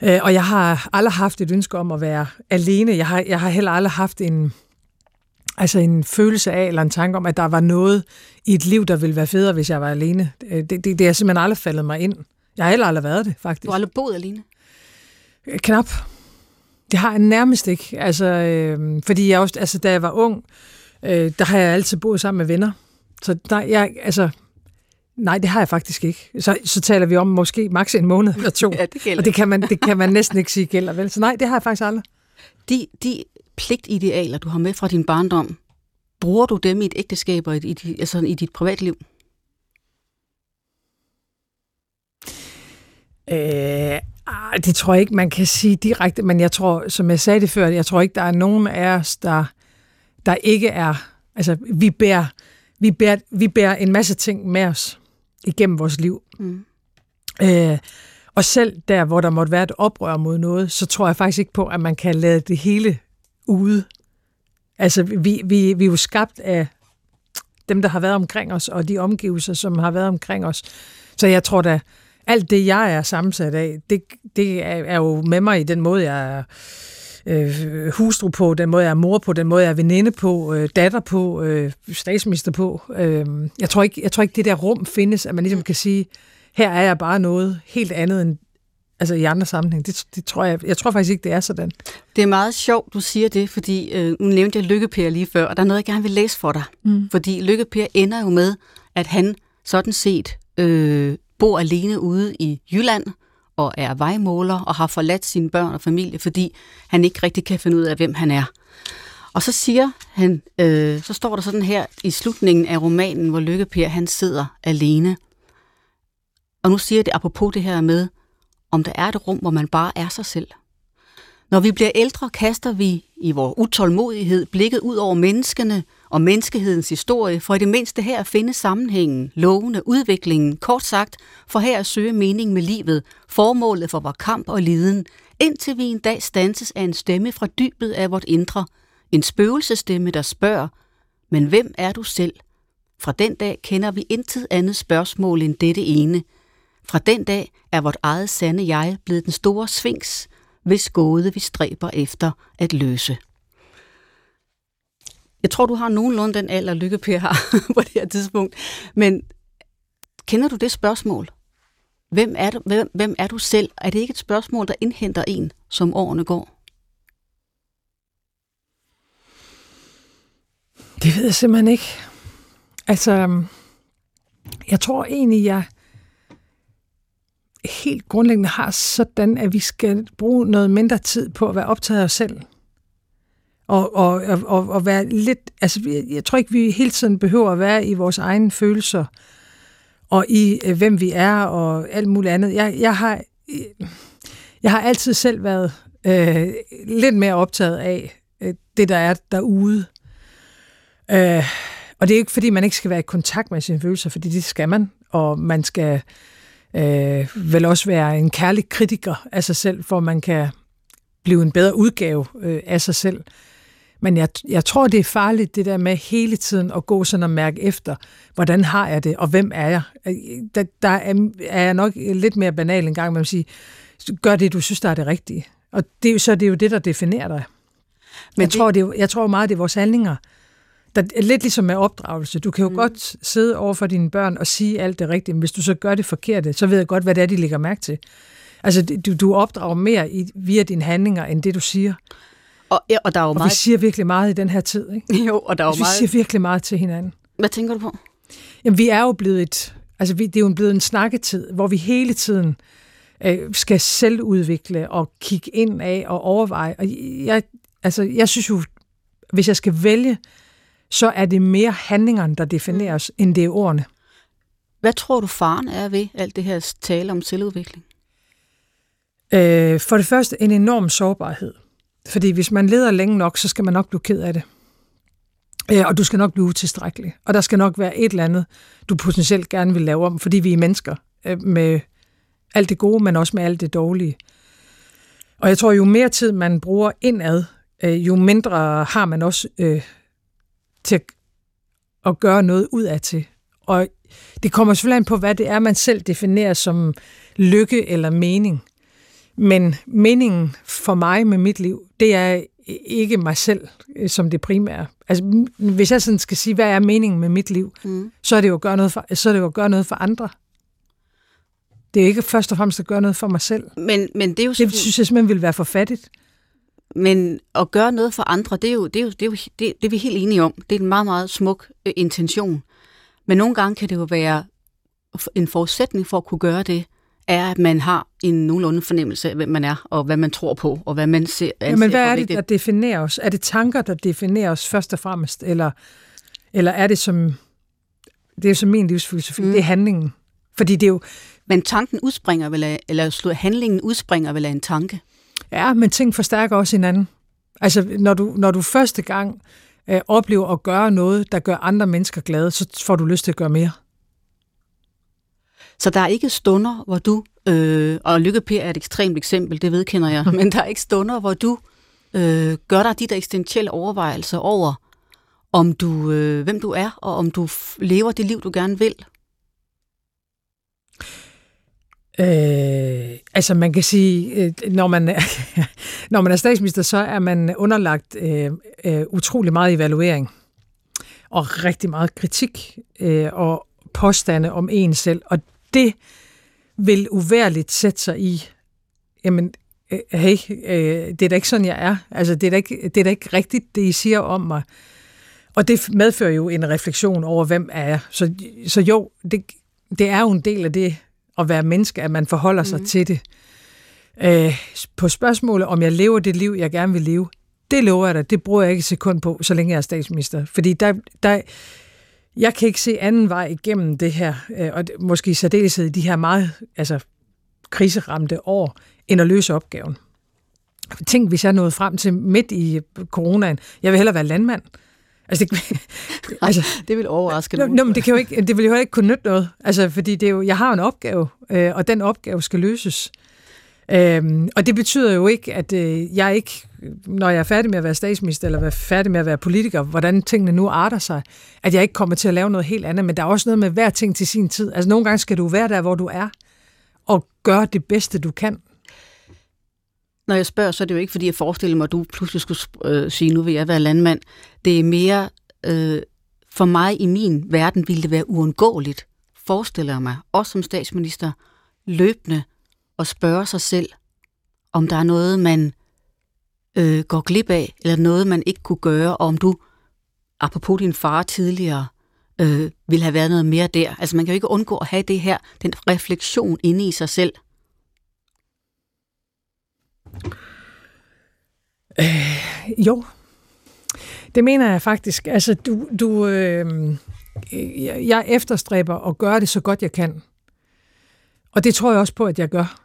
Øh, og jeg har aldrig haft et ønske om at være alene. Jeg har, jeg har heller aldrig haft en, altså en følelse af, eller en tanke om, at der var noget i et liv, der ville være federe, hvis jeg var alene. Det, det, det er simpelthen aldrig faldet mig ind. Jeg har heller aldrig været det, faktisk. Du har aldrig boet alene? Knap. Det har jeg nærmest ikke. Altså, øh, fordi jeg også, altså, da jeg var ung, øh, der har jeg altid boet sammen med venner. Så der, jeg, altså, nej, det har jeg faktisk ikke. Så, så taler vi om måske maks en måned eller to. ja, det gælder. Og det kan, man, det kan man næsten ikke sige gælder, vel? Så nej, det har jeg faktisk aldrig. De, de pligtidealer, du har med fra din barndom, bruger du dem i et ægteskab og i, i, altså i dit privatliv? Øh, det tror jeg ikke, man kan sige direkte, men jeg tror, som jeg sagde det før, jeg tror ikke, der er nogen af os, der, der ikke er, altså vi bærer, vi, bærer, vi bærer en masse ting med os igennem vores liv. Mm. Øh, og selv der, hvor der måtte være et oprør mod noget, så tror jeg faktisk ikke på, at man kan lade det hele ude. Altså, vi, vi, vi er jo skabt af dem, der har været omkring os, og de omgivelser, som har været omkring os. Så jeg tror da, alt det, jeg er sammensat af, det, det er jo med mig i den måde, jeg er øh, hustru på, den måde, jeg er mor på, den måde, jeg er veninde på, øh, datter på, øh, statsminister på. Øh, jeg, tror ikke, jeg tror ikke, det der rum findes, at man ligesom kan sige, her er jeg bare noget helt andet end altså i andre sammenhæng. Det, det tror jeg, jeg tror faktisk ikke, det er sådan. Det er meget sjovt, du siger det, fordi øh, nu nævnte jeg Lykke lige før, og der er noget, jeg gerne vil læse for dig. Mm. Fordi Lykke ender jo med, at han sådan set øh, bor alene ude i Jylland, og er vejmåler og har forladt sine børn og familie, fordi han ikke rigtig kan finde ud af, hvem han er. Og så siger han, øh, så står der sådan her i slutningen af romanen, hvor Lykke Per, han sidder alene. Og nu siger det apropos det her med, om der er et rum, hvor man bare er sig selv. Når vi bliver ældre, kaster vi i vores utålmodighed blikket ud over menneskene og menneskehedens historie, for i det mindste her at finde sammenhængen, lovene, udviklingen, kort sagt, for her at søge mening med livet, formålet for vores kamp og liden, indtil vi en dag stanses af en stemme fra dybet af vort indre, en spøgelsestemme, der spørger, men hvem er du selv? Fra den dag kender vi intet andet spørgsmål end dette ene. Fra den dag er vort eget sande jeg blevet den store svings, hvis gåde vi stræber efter at løse. Jeg tror, du har nogenlunde den alder, Lykke Per har på det her tidspunkt. Men kender du det spørgsmål? Hvem er, du, hvem, hvem er du selv? Er det ikke et spørgsmål, der indhenter en, som årene går? Det ved jeg simpelthen ikke. Altså, øhm, jeg tror egentlig, jeg helt grundlæggende har sådan, at vi skal bruge noget mindre tid på at være optaget af os selv. Og, og, og, og være lidt, altså jeg tror ikke, vi hele tiden behøver at være i vores egne følelser, og i øh, hvem vi er, og alt muligt andet. Jeg, jeg, har, jeg har altid selv været øh, lidt mere optaget af øh, det, der er derude. Øh, og det er ikke, fordi man ikke skal være i kontakt med sine følelser, fordi det skal man, og man skal øh, vel også være en kærlig kritiker af sig selv, for man kan blive en bedre udgave øh, af sig selv. Men jeg, jeg tror, det er farligt, det der med hele tiden at gå sådan og mærke efter, hvordan har jeg det, og hvem er jeg? Der, der er, er jeg nok lidt mere banal en gang, man sige, gør det, du synes, der er det rigtige. Og det, så det er jo det, der definerer dig. Men jeg, det... tror, det er, jeg tror meget, det er vores handlinger, der er lidt ligesom med opdragelse. Du kan jo mm. godt sidde over for dine børn og sige alt det rigtige, men hvis du så gør det forkerte, så ved jeg godt, hvad det er, de lægger mærke til. Altså, du, du opdrager mere i, via dine handlinger, end det, du siger. Og, ja, og der er jo og meget... vi siger virkelig meget i den her tid, ikke? Jo, og der er jo altså, meget... Vi siger virkelig meget til hinanden. Hvad tænker du på? Jamen, vi er jo blevet et... Altså, vi, det er jo blevet en snakketid, hvor vi hele tiden øh, skal selvudvikle og kigge ind af og overveje. Og jeg, altså, jeg synes jo, hvis jeg skal vælge så er det mere handlingerne, der definerer os, end det er ordene. Hvad tror du, faren er ved alt det her tale om selvudvikling? Øh, for det første en enorm sårbarhed. Fordi hvis man leder længe nok, så skal man nok blive ked af det. Øh, og du skal nok blive utilstrækkelig. Og der skal nok være et eller andet, du potentielt gerne vil lave om, fordi vi er mennesker øh, med alt det gode, men også med alt det dårlige. Og jeg tror, jo mere tid man bruger indad, øh, jo mindre har man også øh, til at gøre noget ud af til. Og det kommer selvfølgelig an på, hvad det er, man selv definerer som lykke eller mening. Men meningen for mig med mit liv, det er ikke mig selv øh, som det primære. Altså, hvis jeg sådan skal sige, hvad er meningen med mit liv, mm. så er det jo at gøre noget for, så er det jo at gøre noget for andre. Det er ikke først og fremmest at gøre noget for mig selv. Men, men det er jo det synes jeg simpelthen ville være for fattigt. Men at gøre noget for andre, det er jo, det er jo, det er jo det, det er vi helt enige om. Det er en meget, meget smuk øh, intention. Men nogle gange kan det jo være en forudsætning for at kunne gøre det, er, at man har en nogenlunde fornemmelse af, hvem man er, og hvad man tror på, og hvad man ser. Ja, men hvad er det, der definerer os? Er det tanker, der definerer os først og fremmest, eller, eller er det som, det er jo som min livsfilosofi, mm. det er handlingen. Fordi det er jo... Men tanken udspringer vel af, eller handlingen udspringer vel af en tanke? Ja, men ting forstærker også hinanden. Altså, når du, når du første gang øh, oplever at gøre noget, der gør andre mennesker glade, så får du lyst til at gøre mere. Så der er ikke stunder, hvor du, øh, og Lykke Per er et ekstremt eksempel, det vedkender jeg, men der er ikke stunder, hvor du øh, gør dig de der eksistentielle overvejelser over, om du, øh, hvem du er, og om du lever det liv, du gerne vil? Øh, altså man kan sige, øh, når man, er, når man er statsminister, så er man underlagt øh, øh, utrolig meget evaluering og rigtig meget kritik øh, og påstande om en selv. Og det vil uværligt sætte sig i, jamen, øh, hey, øh, det er da ikke sådan, jeg er. Altså, det er, da ikke, det er da ikke rigtigt, det I siger om mig. Og det medfører jo en refleksion over, hvem er jeg. Så, så jo, det, det er jo en del af det at være menneske, at man forholder sig mm. til det. Øh, på spørgsmålet, om jeg lever det liv, jeg gerne vil leve, det lover jeg dig, det bruger jeg ikke et sekund på, så længe jeg er statsminister. Fordi der, der, jeg kan ikke se anden vej igennem det her, øh, og måske i særdeleshed i de her meget altså, kriseramte år, end at løse opgaven. Tænk, hvis jeg nåede frem til midt i coronaen, jeg vil hellere være landmand. Altså, det, altså, det vil overraske nogen. Nå, men det, kan jo ikke, det vil jo ikke kunne nytte noget, altså, fordi det er jo, jeg har en opgave, øh, og den opgave skal løses. Øhm, og det betyder jo ikke, at øh, jeg ikke, når jeg er færdig med at være statsminister, eller være færdig med at være politiker, hvordan tingene nu arter sig, at jeg ikke kommer til at lave noget helt andet, men der er også noget med hver ting til sin tid. Altså nogle gange skal du være der, hvor du er, og gøre det bedste, du kan. Når jeg spørger, så er det jo ikke, fordi jeg forestiller mig, at du pludselig skulle øh, sige, nu vil jeg være landmand. Det er mere, øh, for mig i min verden ville det være uundgåeligt, forestiller jeg mig, også som statsminister, løbende at spørge sig selv, om der er noget, man øh, går glip af, eller noget, man ikke kunne gøre, og om du, apropos din far tidligere, øh, ville have været noget mere der. Altså man kan jo ikke undgå at have det her, den refleksion inde i sig selv. Øh, jo, det mener jeg faktisk. Altså, du, du, øh, jeg efterstræber at gøre det så godt jeg kan. Og det tror jeg også på, at jeg gør.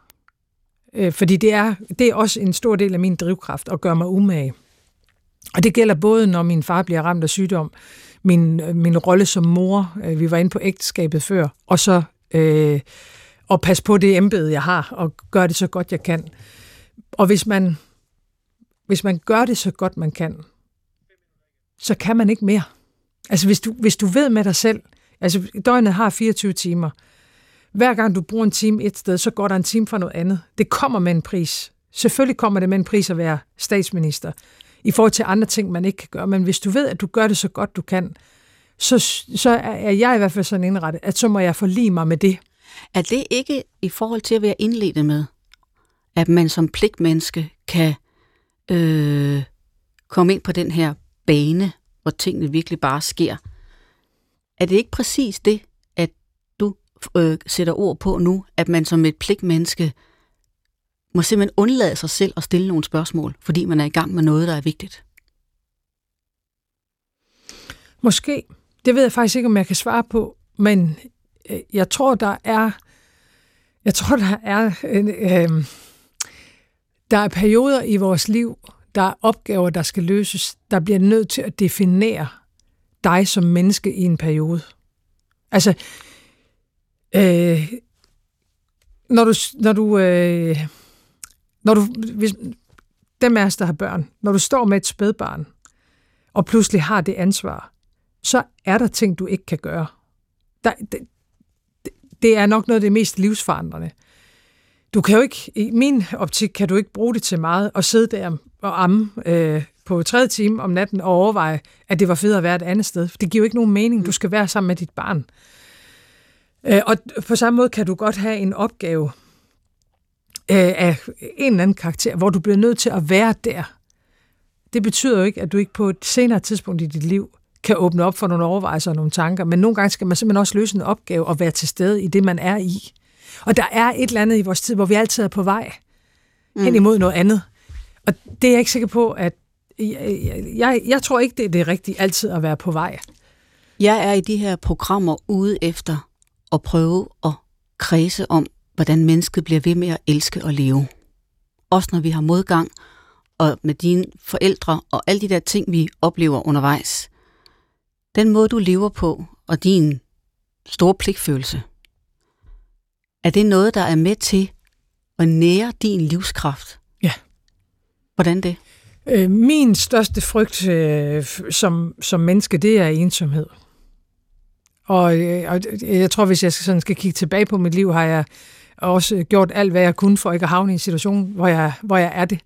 Øh, fordi det er, det er også en stor del af min drivkraft at gøre mig umage. Og det gælder både, når min far bliver ramt af sygdom, min, øh, min rolle som mor, øh, vi var inde på ægteskabet før, og så øh, at passe på det embede, jeg har, og gøre det så godt jeg kan. Og hvis man, hvis man gør det så godt man kan, så kan man ikke mere. Altså hvis du, hvis du ved med dig selv, altså døgnet har 24 timer, hver gang du bruger en time et sted, så går der en time fra noget andet. Det kommer med en pris. Selvfølgelig kommer det med en pris at være statsminister, i forhold til andre ting, man ikke kan gøre. Men hvis du ved, at du gør det så godt, du kan, så, så er jeg i hvert fald sådan indrettet, at så må jeg forlige mig med det. Er det ikke i forhold til at være indledt med, at man som pligtmenneske kan øh, komme ind på den her bane, hvor tingene virkelig bare sker? Er det ikke præcis det, øh, sætter ord på nu, at man som et pligtmenneske må simpelthen undlade sig selv at stille nogle spørgsmål, fordi man er i gang med noget, der er vigtigt? Måske. Det ved jeg faktisk ikke, om jeg kan svare på, men øh, jeg tror, der er jeg tror, der er øh, der er perioder i vores liv, der er opgaver, der skal løses, der bliver nødt til at definere dig som menneske i en periode. Altså, Øh, når du, når du, øh, når du hvis, dem af os, der har børn, når du står med et spædbarn, og pludselig har det ansvar, så er der ting, du ikke kan gøre. Der, det, det er nok noget af det mest livsforandrende. Du kan jo ikke, i min optik kan du ikke bruge det til meget, at sidde der og amme øh, på tredje time om natten og overveje, at det var fedt at være et andet sted. Det giver jo ikke nogen mening. Du skal være sammen med dit barn. Øh, og på samme måde kan du godt have en opgave øh, af en eller anden karakter, hvor du bliver nødt til at være der. Det betyder jo ikke, at du ikke på et senere tidspunkt i dit liv kan åbne op for nogle overvejelser og nogle tanker, men nogle gange skal man simpelthen også løse en opgave og være til stede i det, man er i. Og der er et eller andet i vores tid, hvor vi altid er på vej mm. hen imod noget andet. Og det er jeg ikke sikker på, at jeg, jeg, jeg tror ikke, det er det rigtige altid at være på vej. Jeg er i de her programmer ude efter at prøve at kredse om, hvordan mennesket bliver ved med at elske og leve. Også når vi har modgang, og med dine forældre, og alle de der ting, vi oplever undervejs. Den måde, du lever på, og din store pligtfølelse, er det noget, der er med til at nære din livskraft? Ja. Hvordan det? Øh, min største frygt øh, som, som menneske, det er ensomhed. Og, øh, og jeg tror, hvis jeg sådan skal kigge tilbage på mit liv, har jeg også gjort alt, hvad jeg kunne for ikke at havne i en situation, hvor jeg, hvor jeg er det.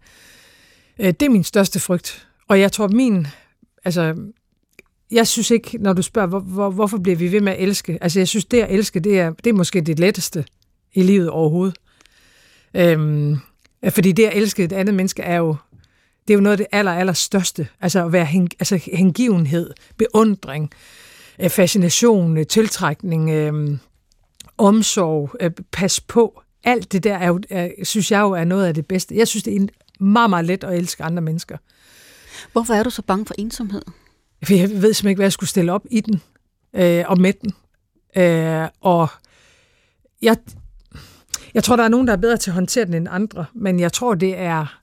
Øh, det er min største frygt. Og jeg tror, min... Altså, jeg synes ikke, når du spørger, hvor, hvor, hvorfor bliver vi ved med at elske? Altså, jeg synes, det at elske, det er, det er måske det letteste i livet overhovedet. Øhm, fordi det at elske et andet menneske er jo, det er jo noget af det aller, aller største. Altså at være hen, altså hengivenhed, beundring, øh, fascination, øh, tiltrækning, øh, omsorg, øh, pas på. Alt det der, er jo, er, synes jeg jo er noget af det bedste. Jeg synes, det er meget, meget let at elske andre mennesker. Hvorfor er du så bange for ensomhed? For jeg ved simpelthen ikke, hvad jeg skulle stille op i den øh, og med den. Øh, og jeg, jeg tror, der er nogen, der er bedre til at håndtere den end andre, men jeg tror, det er...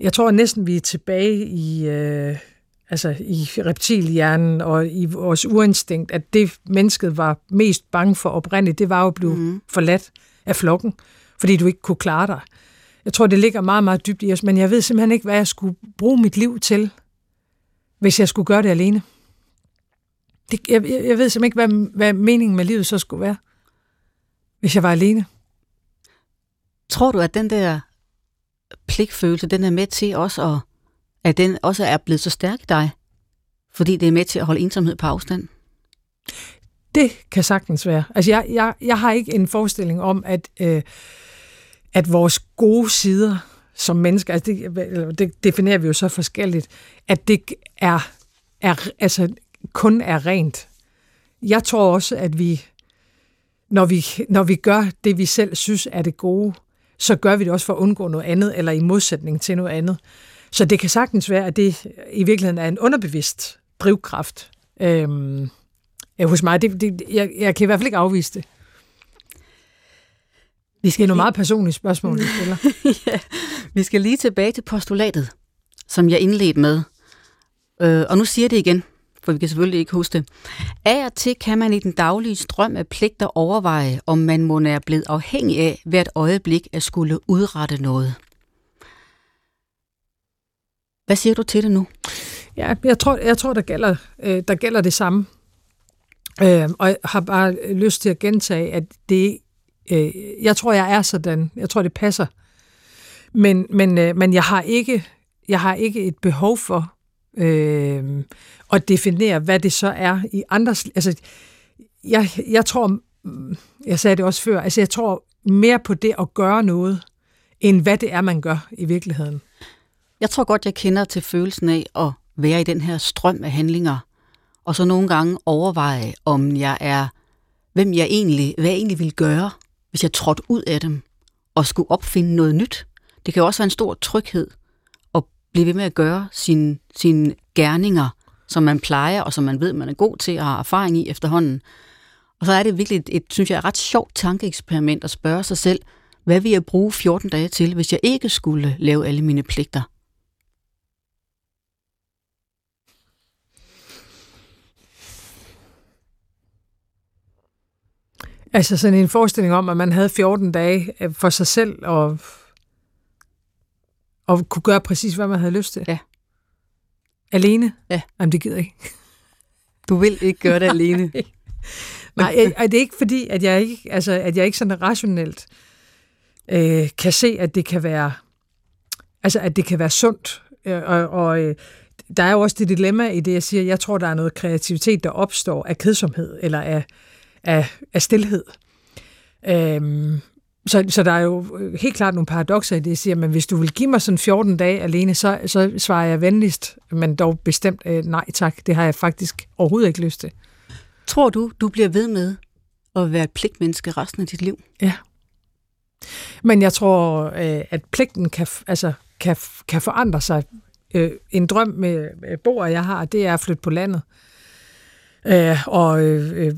Jeg tror næsten, vi er tilbage i, øh, altså i reptilhjernen og i vores urinstinkt, at det mennesket var mest bange for oprindeligt, det var jo at blive mm. forladt af flokken, fordi du ikke kunne klare dig. Jeg tror, det ligger meget, meget dybt i os, men jeg ved simpelthen ikke, hvad jeg skulle bruge mit liv til, hvis jeg skulle gøre det alene. Det, jeg, jeg ved simpelthen ikke, hvad, hvad meningen med livet så skulle være, hvis jeg var alene. Tror du, at den der pligtfølelse, den er med til også at, at den også er blevet så stærk i dig? Fordi det er med til at holde ensomhed på afstand? Det kan sagtens være. Altså, jeg, jeg, jeg har ikke en forestilling om, at, øh, at vores gode sider som mennesker, altså det, det definerer vi jo så forskelligt, at det er, er altså, kun er rent. Jeg tror også, at vi når, vi, når vi gør det, vi selv synes er det gode, så gør vi det også for at undgå noget andet, eller i modsætning til noget andet. Så det kan sagtens være, at det i virkeligheden er en underbevidst drivkraft øhm, hos mig. Det, det, jeg, jeg kan i hvert fald ikke afvise det. Vi skal det er nogle meget personlige spørgsmål, vi stiller. ja, vi skal lige tilbage til postulatet, som jeg indledte med. Øh, og nu siger jeg det igen, for vi kan selvfølgelig ikke huske det. Af og til kan man i den daglige strøm af pligter overveje, om man må er blevet afhængig af hvert øjeblik at skulle udrette noget. Hvad siger du til det nu? Ja, jeg tror, jeg tror der, gælder, øh, der gælder det samme. Øh, og jeg har bare lyst til at gentage, at det, øh, jeg tror, jeg er sådan. Jeg tror, det passer. Men, men, øh, men jeg, har ikke, jeg har ikke et behov for øh, at definere, hvad det så er i andres... Altså, jeg, jeg tror, mm, jeg sagde det også før, altså jeg tror mere på det at gøre noget, end hvad det er, man gør i virkeligheden. Jeg tror godt, jeg kender til følelsen af at være i den her strøm af handlinger, og så nogle gange overveje, om jeg er, hvem jeg egentlig, hvad jeg egentlig ville gøre, hvis jeg trådte ud af dem, og skulle opfinde noget nyt. Det kan også være en stor tryghed at blive ved med at gøre sine, sine gerninger, som man plejer, og som man ved, man er god til og har erfaring i efterhånden. Og så er det virkelig et, et synes jeg, ret sjovt tankeeksperiment at spørge sig selv, hvad vil jeg bruge 14 dage til, hvis jeg ikke skulle lave alle mine pligter? Altså sådan en forestilling om, at man havde 14 dage øh, for sig selv og, og kunne gøre præcis, hvad man havde lyst til. Ja. Alene? Ja. Jamen, det gider jeg ikke. Du vil ikke gøre det alene? Nej, er det ikke fordi, at jeg ikke, altså, at jeg ikke sådan rationelt øh, kan se, at det kan være, altså, at det kan være sundt. Øh, og, og øh, der er jo også det dilemma i det, jeg siger, jeg tror, der er noget kreativitet, der opstår af kedsomhed, eller af, af, af stillhed. Øhm, så, så der er jo helt klart nogle paradoxer i det, jeg siger, men hvis du vil give mig sådan 14 dage alene, så, så svarer jeg venligst, men dog bestemt øh, nej tak. Det har jeg faktisk overhovedet ikke lyst til. Tror du, du bliver ved med at være et pligtmenneske resten af dit liv? Ja. Men jeg tror, øh, at pligten kan, altså, kan, kan forandre sig. Øh, en drøm med Bo og jeg har, det er at flytte på landet. Øh, og øh, øh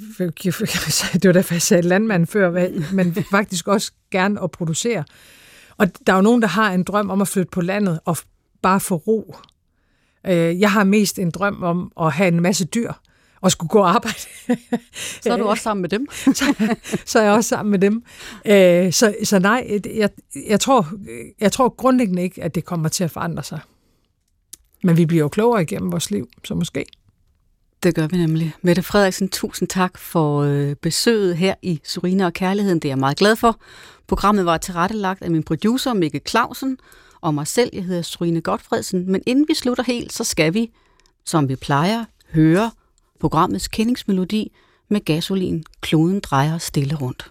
det var derfor, jeg sagde landmand før, men faktisk også gerne at producere. Og der er jo nogen, der har en drøm om at flytte på landet og bare få ro. Øh, jeg har mest en drøm om at have en masse dyr og skulle gå og arbejde. så er du også sammen med dem. så, så er jeg også sammen med dem. Øh, så, så nej, jeg, jeg, tror, jeg tror grundlæggende ikke, at det kommer til at forandre sig. Men vi bliver jo klogere igennem vores liv, så måske. Det gør vi nemlig. Mette Frederiksen, tusind tak for øh, besøget her i Surina og Kærligheden. Det er jeg meget glad for. Programmet var tilrettelagt af min producer Mikke Clausen og mig selv. Jeg hedder Surine Godfredsen. Men inden vi slutter helt, så skal vi, som vi plejer, høre programmets kendingsmelodi med gasolin. Kloden drejer stille rundt.